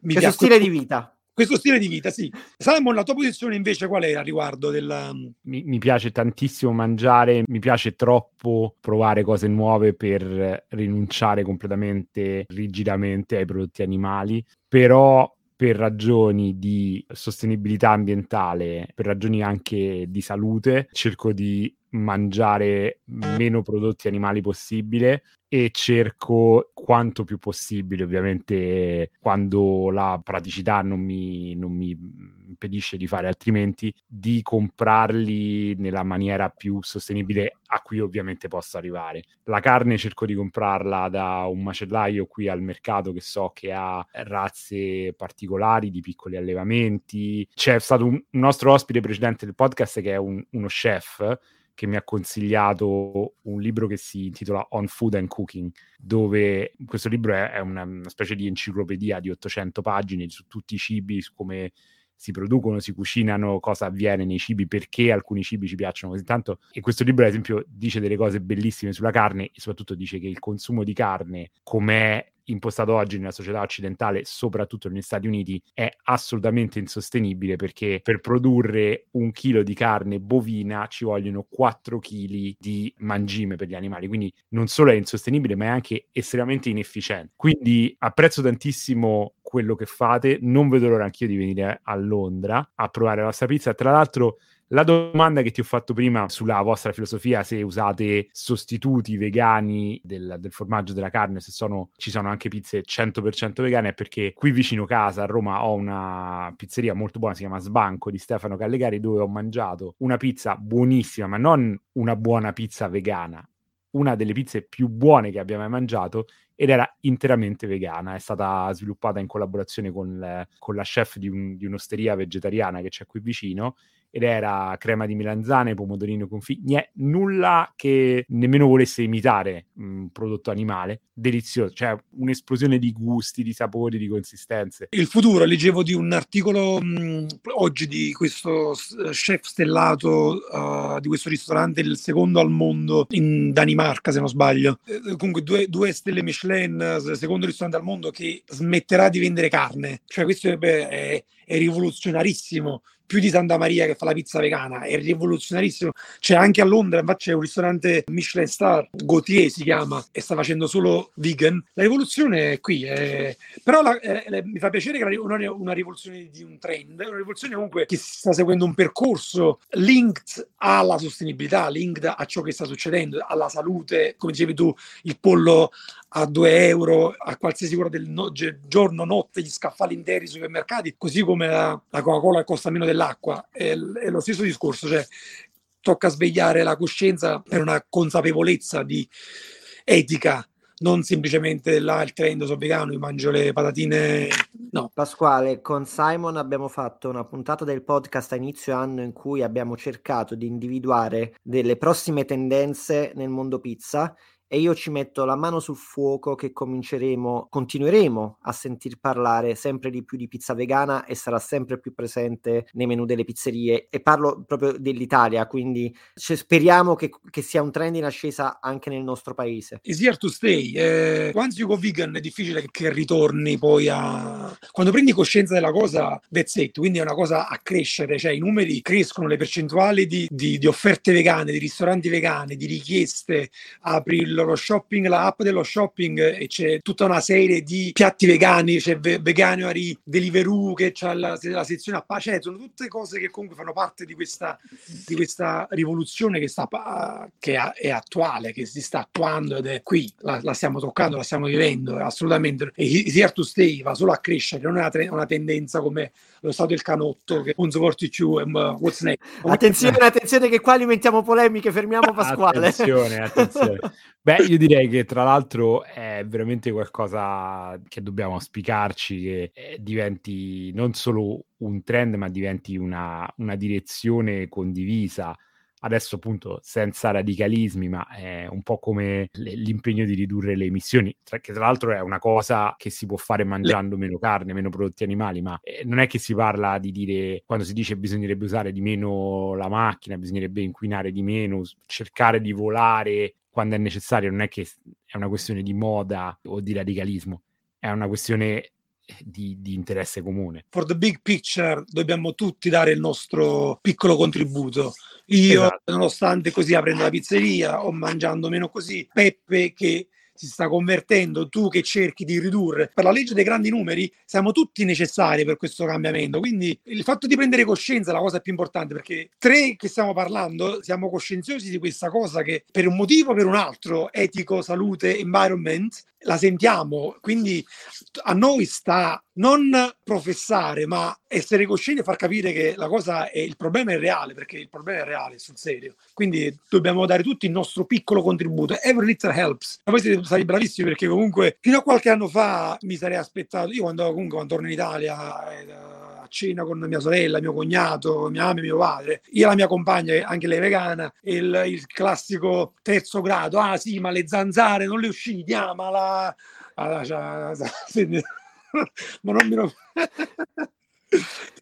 Speaker 2: mi piace stile di vita
Speaker 3: questo stile di vita, sì. Simon, la tua posizione invece qual è a riguardo del...
Speaker 1: Mi, mi, piace tantissimo mangiare, mi piace troppo provare cose nuove per rinunciare completamente, rigidamente ai prodotti animali, però per ragioni di sostenibilità ambientale, per ragioni anche di salute, cerco di mangiare meno prodotti animali possibile e cerco quanto più possibile, ovviamente quando la praticità non mi, non mi impedisce di fare altrimenti, di comprarli nella maniera più sostenibile a cui ovviamente posso arrivare. La carne cerco di comprarla da un macellaio qui al mercato che so che ha razze particolari di piccoli allevamenti. C'è stato un nostro ospite precedente del podcast che è un, uno chef che mi ha consigliato un libro che si intitola On Food and Cooking, dove questo libro è, una, una specie di enciclopedia di 800 pagine su tutti i cibi, su come si producono, si cucinano, cosa avviene nei cibi, perché alcuni cibi ci piacciono così tanto. E questo libro, ad esempio, dice delle cose bellissime sulla carne e soprattutto dice che il consumo di carne, com'è impostato oggi nella società occidentale, soprattutto negli Stati Uniti, è assolutamente insostenibile perché per produrre un chilo di carne bovina ci vogliono 4 kg di mangime per gli animali. Quindi non solo è insostenibile, ma è anche estremamente inefficiente. Quindi apprezzo tantissimo quello che fate. Non vedo l'ora anch'io di venire a Londra a provare la vostra pizza. Tra l'altro, la domanda che ti ho fatto prima sulla vostra filosofia, se usate sostituti vegani del, del formaggio della carne, se sono, ci sono anche pizze 100% vegane, è perché qui vicino casa a Roma ho una pizzeria molto buona, si chiama Sbanco di Stefano Callegari, dove ho mangiato una pizza buonissima, ma non una buona pizza vegana, una delle pizze più buone che abbia mai mangiato ed era interamente vegana. È stata sviluppata in collaborazione con, con la chef di, un, di, un'osteria vegetariana che c'è qui vicino ed era crema di melanzane, pomodorino confit, nulla che nemmeno volesse imitare un prodotto animale, delizioso, cioè un'esplosione di gusti, di sapori, di consistenze.
Speaker 3: Il futuro, leggevo di un articolo mh, oggi di questo chef stellato uh, di questo ristorante, il secondo al mondo in Danimarca, se non sbaglio. Eh, comunque due, due, stelle Michelin, secondo ristorante al mondo che smetterà di vendere carne. Cioè questo è, è, è rivoluzionarissimo più di Santa Maria che fa la pizza vegana, è rivoluzionarissimo. C'è anche a Londra, infatti c'è un ristorante Michelin Star, Gautier si chiama, e sta facendo solo vegan. La rivoluzione è qui, è... però la, è, mi fa piacere che non è una rivoluzione di un trend, è una rivoluzione comunque che sta seguendo un percorso linked alla sostenibilità, linked a ciò che sta succedendo, alla salute, come dicevi tu, il pollo a 2 euro a qualsiasi ora del no, giorno, notte, gli scaffali interi sui supermercati, così come la, la Coca-Cola costa meno dell'acqua. È, è, lo stesso discorso, cioè tocca svegliare la coscienza per una consapevolezza di etica non semplicemente là il trend sono vegano, io mangio le patatine. No.
Speaker 2: Pasquale, con Simon abbiamo fatto una puntata del podcast a inizio anno in cui abbiamo cercato di individuare delle prossime tendenze nel mondo pizza e io ci metto la mano sul fuoco che cominceremo, continueremo a sentir parlare sempre di più di pizza vegana e sarà sempre più presente nei menu delle pizzerie e parlo proprio dell'Italia, quindi cioè, speriamo che, che, sia un trend in ascesa anche nel nostro paese.
Speaker 3: Is here to stay. Eh, once you go vegan è difficile che ritorni poi a... Quando prendi coscienza della cosa, that's it, quindi è una cosa a crescere, cioè i numeri crescono, le percentuali di, di, di offerte vegane, di ristoranti vegani, di richieste, apri il lo shopping, la app dello shopping e c'è tutta una serie di piatti vegani, c'è Veganuary, Deliveroo che c'è la, la sezione a pace, cioè, sono tutte cose che comunque fanno parte di questa, di questa rivoluzione che, sta, che è attuale, che si sta attuando ed è qui, la, la stiamo toccando, la stiamo vivendo, assolutamente. E Here to Stay va solo a crescere, non è una, una tendenza come lo stato del canotto che non supporti più um, what's next.
Speaker 2: Attenzione, attenzione che qua alimentiamo polemiche, fermiamo Pasquale.
Speaker 1: attenzione, attenzione. Beh, io direi che tra l'altro è veramente qualcosa che dobbiamo auspicarci, che eh, diventi non solo un trend, ma diventi una, una direzione condivisa adesso appunto senza radicalismi, ma è un po' come l'impegno di ridurre le emissioni, che tra l'altro è una cosa che si può fare mangiando meno carne, meno prodotti animali, ma eh, non è che si parla di dire, quando si dice bisognerebbe usare di meno la macchina, bisognerebbe inquinare di meno, cercare di volare quando è necessario, non è che è una questione di moda o di radicalismo, è una questione di, di, interesse comune.
Speaker 3: For the big picture dobbiamo tutti dare il nostro piccolo contributo. Io, esatto. nonostante così aprendo la pizzeria o mangiando meno così, Peppe che si sta convertendo, tu che cerchi di ridurre. Per la legge dei grandi numeri siamo tutti necessari per questo cambiamento. Quindi il fatto di prendere coscienza è la cosa più importante perché tre che stiamo parlando siamo coscienziosi di questa cosa che per un motivo o per un altro, etico, salute, environment, la sentiamo, quindi a noi sta non professare, ma essere coscienti e far capire che la cosa è il problema è reale, perché il problema è reale, sul serio. Quindi dobbiamo dare tutti il nostro piccolo contributo. Every little helps. Ma poi siete stati bravissimi perché comunque fino a qualche anno fa mi sarei aspettato, io quando comunque quando torno in Italia eh, cena con mia sorella, mio cognato, mia mamma e mio padre, io e la mia compagna, anche lei vegana, il, il classico terzo grado, ah sì, ma le zanzare non le uscitiamo, la... la, la, la ma non mi lo...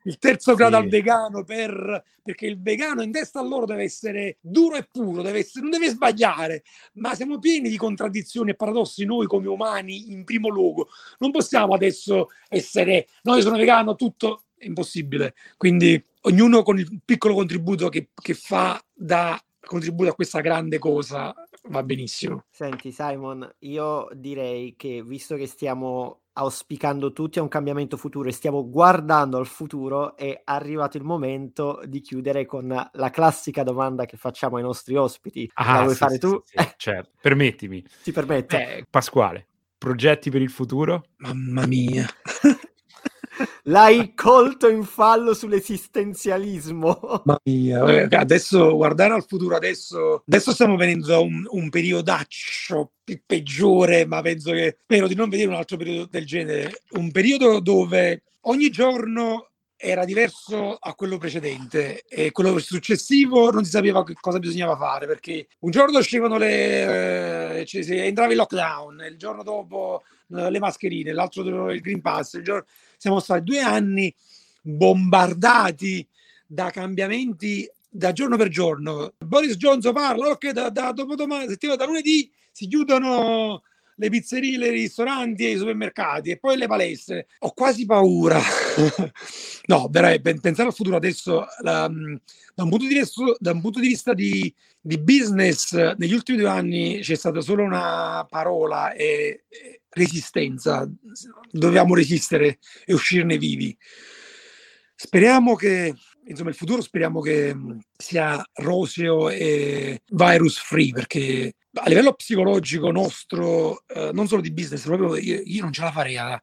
Speaker 3: il terzo grado
Speaker 1: Sì.
Speaker 3: al vegano per, perché il vegano in testa a loro deve essere duro e puro, deve essere, non deve sbagliare, ma siamo pieni di contraddizioni e paradossi noi come umani in primo luogo. Non possiamo adesso essere, no, io sono vegano, tutto è impossibile. Quindi ognuno con il piccolo contributo che, che fa da contributo a questa grande cosa va benissimo.
Speaker 2: Senti Simon, io direi che visto che stiamo auspicando tutti a un cambiamento futuro e stiamo guardando al futuro, è arrivato il momento di chiudere con la classica domanda che facciamo ai nostri ospiti. la vuoi
Speaker 1: sì,
Speaker 2: fare
Speaker 1: sì,
Speaker 2: tu?
Speaker 1: sì, certo. Permettimi.
Speaker 2: Ti permetto?
Speaker 1: Eh, Pasquale, progetti per il futuro?
Speaker 3: Mamma mia.
Speaker 2: L'hai colto in fallo sull'esistenzialismo.
Speaker 3: Mamma mia. Eh, Adesso guardare al futuro, adesso, adesso stiamo venendo a un, un periodaccio il peggiore, ma penso che spero di non vedere un altro periodo del genere. Un periodo dove ogni giorno era diverso a quello precedente e quello successivo non si sapeva che cosa bisognava fare perché un giorno uscivano le eh, ci si entrava in lockdown il giorno dopo le mascherine l'altro giorno il green pass siamo stati due anni bombardati da cambiamenti da giorno per giorno. Boris Johnson parla ok da, da dopodomani settimana da lunedì si chiudono le pizzerie, i ristoranti e i supermercati e poi le palestre. Ho quasi paura. no, veramente, pensare al futuro adesso, la, da, un punto di vista, da un punto di, vista di, di, business, negli ultimi due anni c'è stata solo una parola e, e resistenza. Dobbiamo resistere e uscirne vivi. Speriamo che insomma il futuro speriamo che sia roseo e virus free perché a livello psicologico nostro eh, non solo di business proprio io, io non ce la farei a,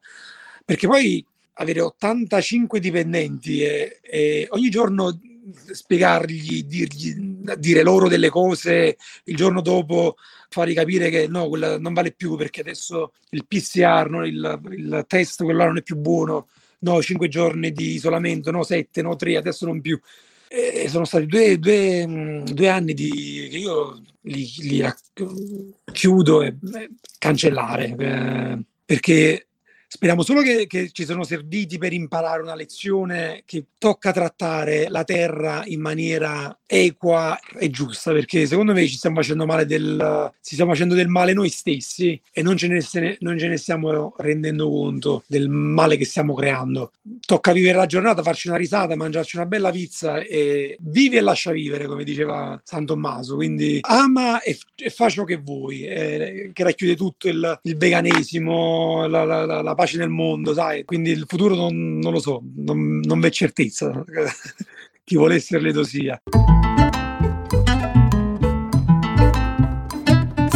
Speaker 3: perché poi avere 85 dipendenti e, e ogni giorno spiegargli dirgli, dire loro delle cose il giorno dopo fargli capire che no quella non vale più perché adesso il PCR no, il, il test quello là non è più buono no, cinque giorni di isolamento, no, sette, no, tre, adesso non più. E sono stati due, due, due anni di, che io li, li chiudo e cancellare eh, perché speriamo solo che, che, ci sono serviti per imparare una lezione che tocca trattare la terra in maniera equa e giusta perché secondo me ci stiamo facendo male del stiamo facendo del male noi stessi e non ce, ne, non ce ne stiamo rendendo conto del male che stiamo creando. Tocca vivere la giornata farci una risata mangiarci una bella pizza e vivi e lascia vivere come diceva San Tommaso. Quindi ama e, e fa ciò che vuoi eh, che racchiude tutto il, il veganesimo la, la, la pace nel mondo sai quindi il futuro non, non lo so non, non v'è certezza chi vuole essere ledo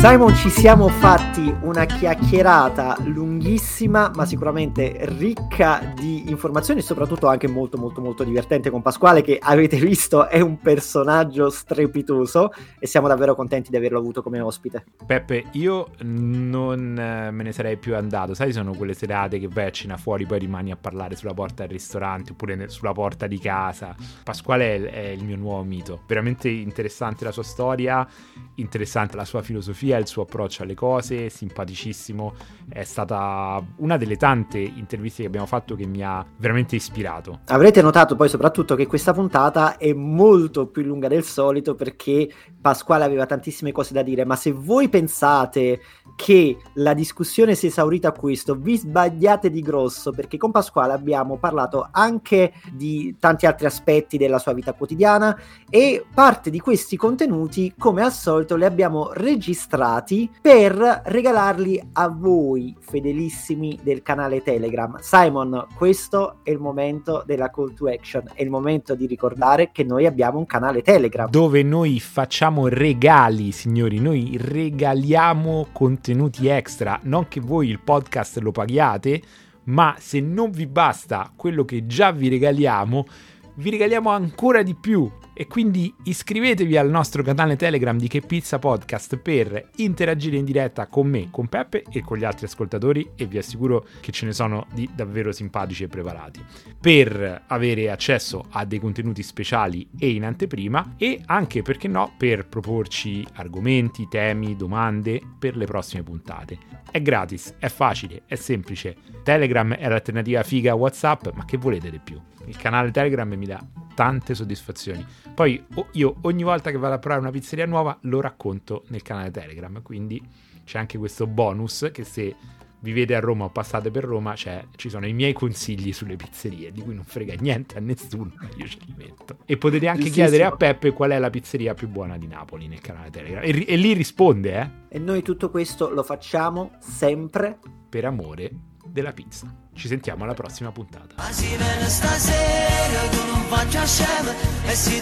Speaker 2: Simon, ci siamo fatti una chiacchierata lunghissima, ma sicuramente ricca di informazioni e soprattutto anche molto molto molto divertente con Pasquale che avete visto è un personaggio strepitoso e siamo davvero contenti di averlo avuto come ospite.
Speaker 1: Peppe, io non eh, me ne sarei più andato, sai sono quelle serate che vai a cena fuori poi rimani a parlare sulla porta del ristorante oppure sulla porta di casa. Pasquale è il mio nuovo mito, veramente interessante la sua storia, interessante la sua filosofia il suo approccio alle cose, simpaticissimo. È stata una delle tante interviste che abbiamo fatto che mi ha veramente ispirato.
Speaker 2: Avrete notato poi soprattutto che questa puntata è molto più lunga del solito perché Pasquale aveva tantissime cose da dire, ma se voi pensate che la discussione si è esaurita a questo, vi sbagliate di grosso perché con Pasquale abbiamo parlato anche di tanti altri aspetti della sua vita quotidiana e parte di questi contenuti, come al solito, li abbiamo registrati registrati per regalarli a voi, fedelissimi del canale Telegram. Simon, questo è il momento della call to action, è il momento di ricordare che noi abbiamo un canale Telegram.
Speaker 1: Dove noi facciamo regali, signori, noi regaliamo contenuti extra, non che voi il podcast lo paghiate, ma se non vi basta quello che già vi regaliamo, vi regaliamo ancora di più. E quindi iscrivetevi al nostro canale Telegram di Che Pizza Podcast per interagire in diretta con me, con Peppe e con gli altri ascoltatori e vi assicuro che ce ne sono di davvero simpatici e preparati. Per avere accesso a dei contenuti speciali e in anteprima e anche, perché no, per proporci argomenti, temi, domande per le prossime puntate. È gratis, è facile, è semplice. Telegram è l'alternativa figa a WhatsApp, ma che volete di più? Il canale Telegram mi dà tante soddisfazioni. Poi io ogni volta che vado a provare una pizzeria nuova lo racconto nel canale Telegram, quindi c'è anche questo bonus che se vivete a Roma o passate per Roma, cioè, ci sono i miei consigli sulle pizzerie, di cui non frega niente a nessuno, io ce li metto. E potete anche sì, chiedere sì, a Peppe qual è la pizzeria più buona di Napoli nel canale Telegram. E, e lì risponde, eh.
Speaker 2: E noi tutto questo lo facciamo sempre
Speaker 1: per amore della pizza. Ci sentiamo alla prossima puntata.
Speaker 4: stasera non faccia e si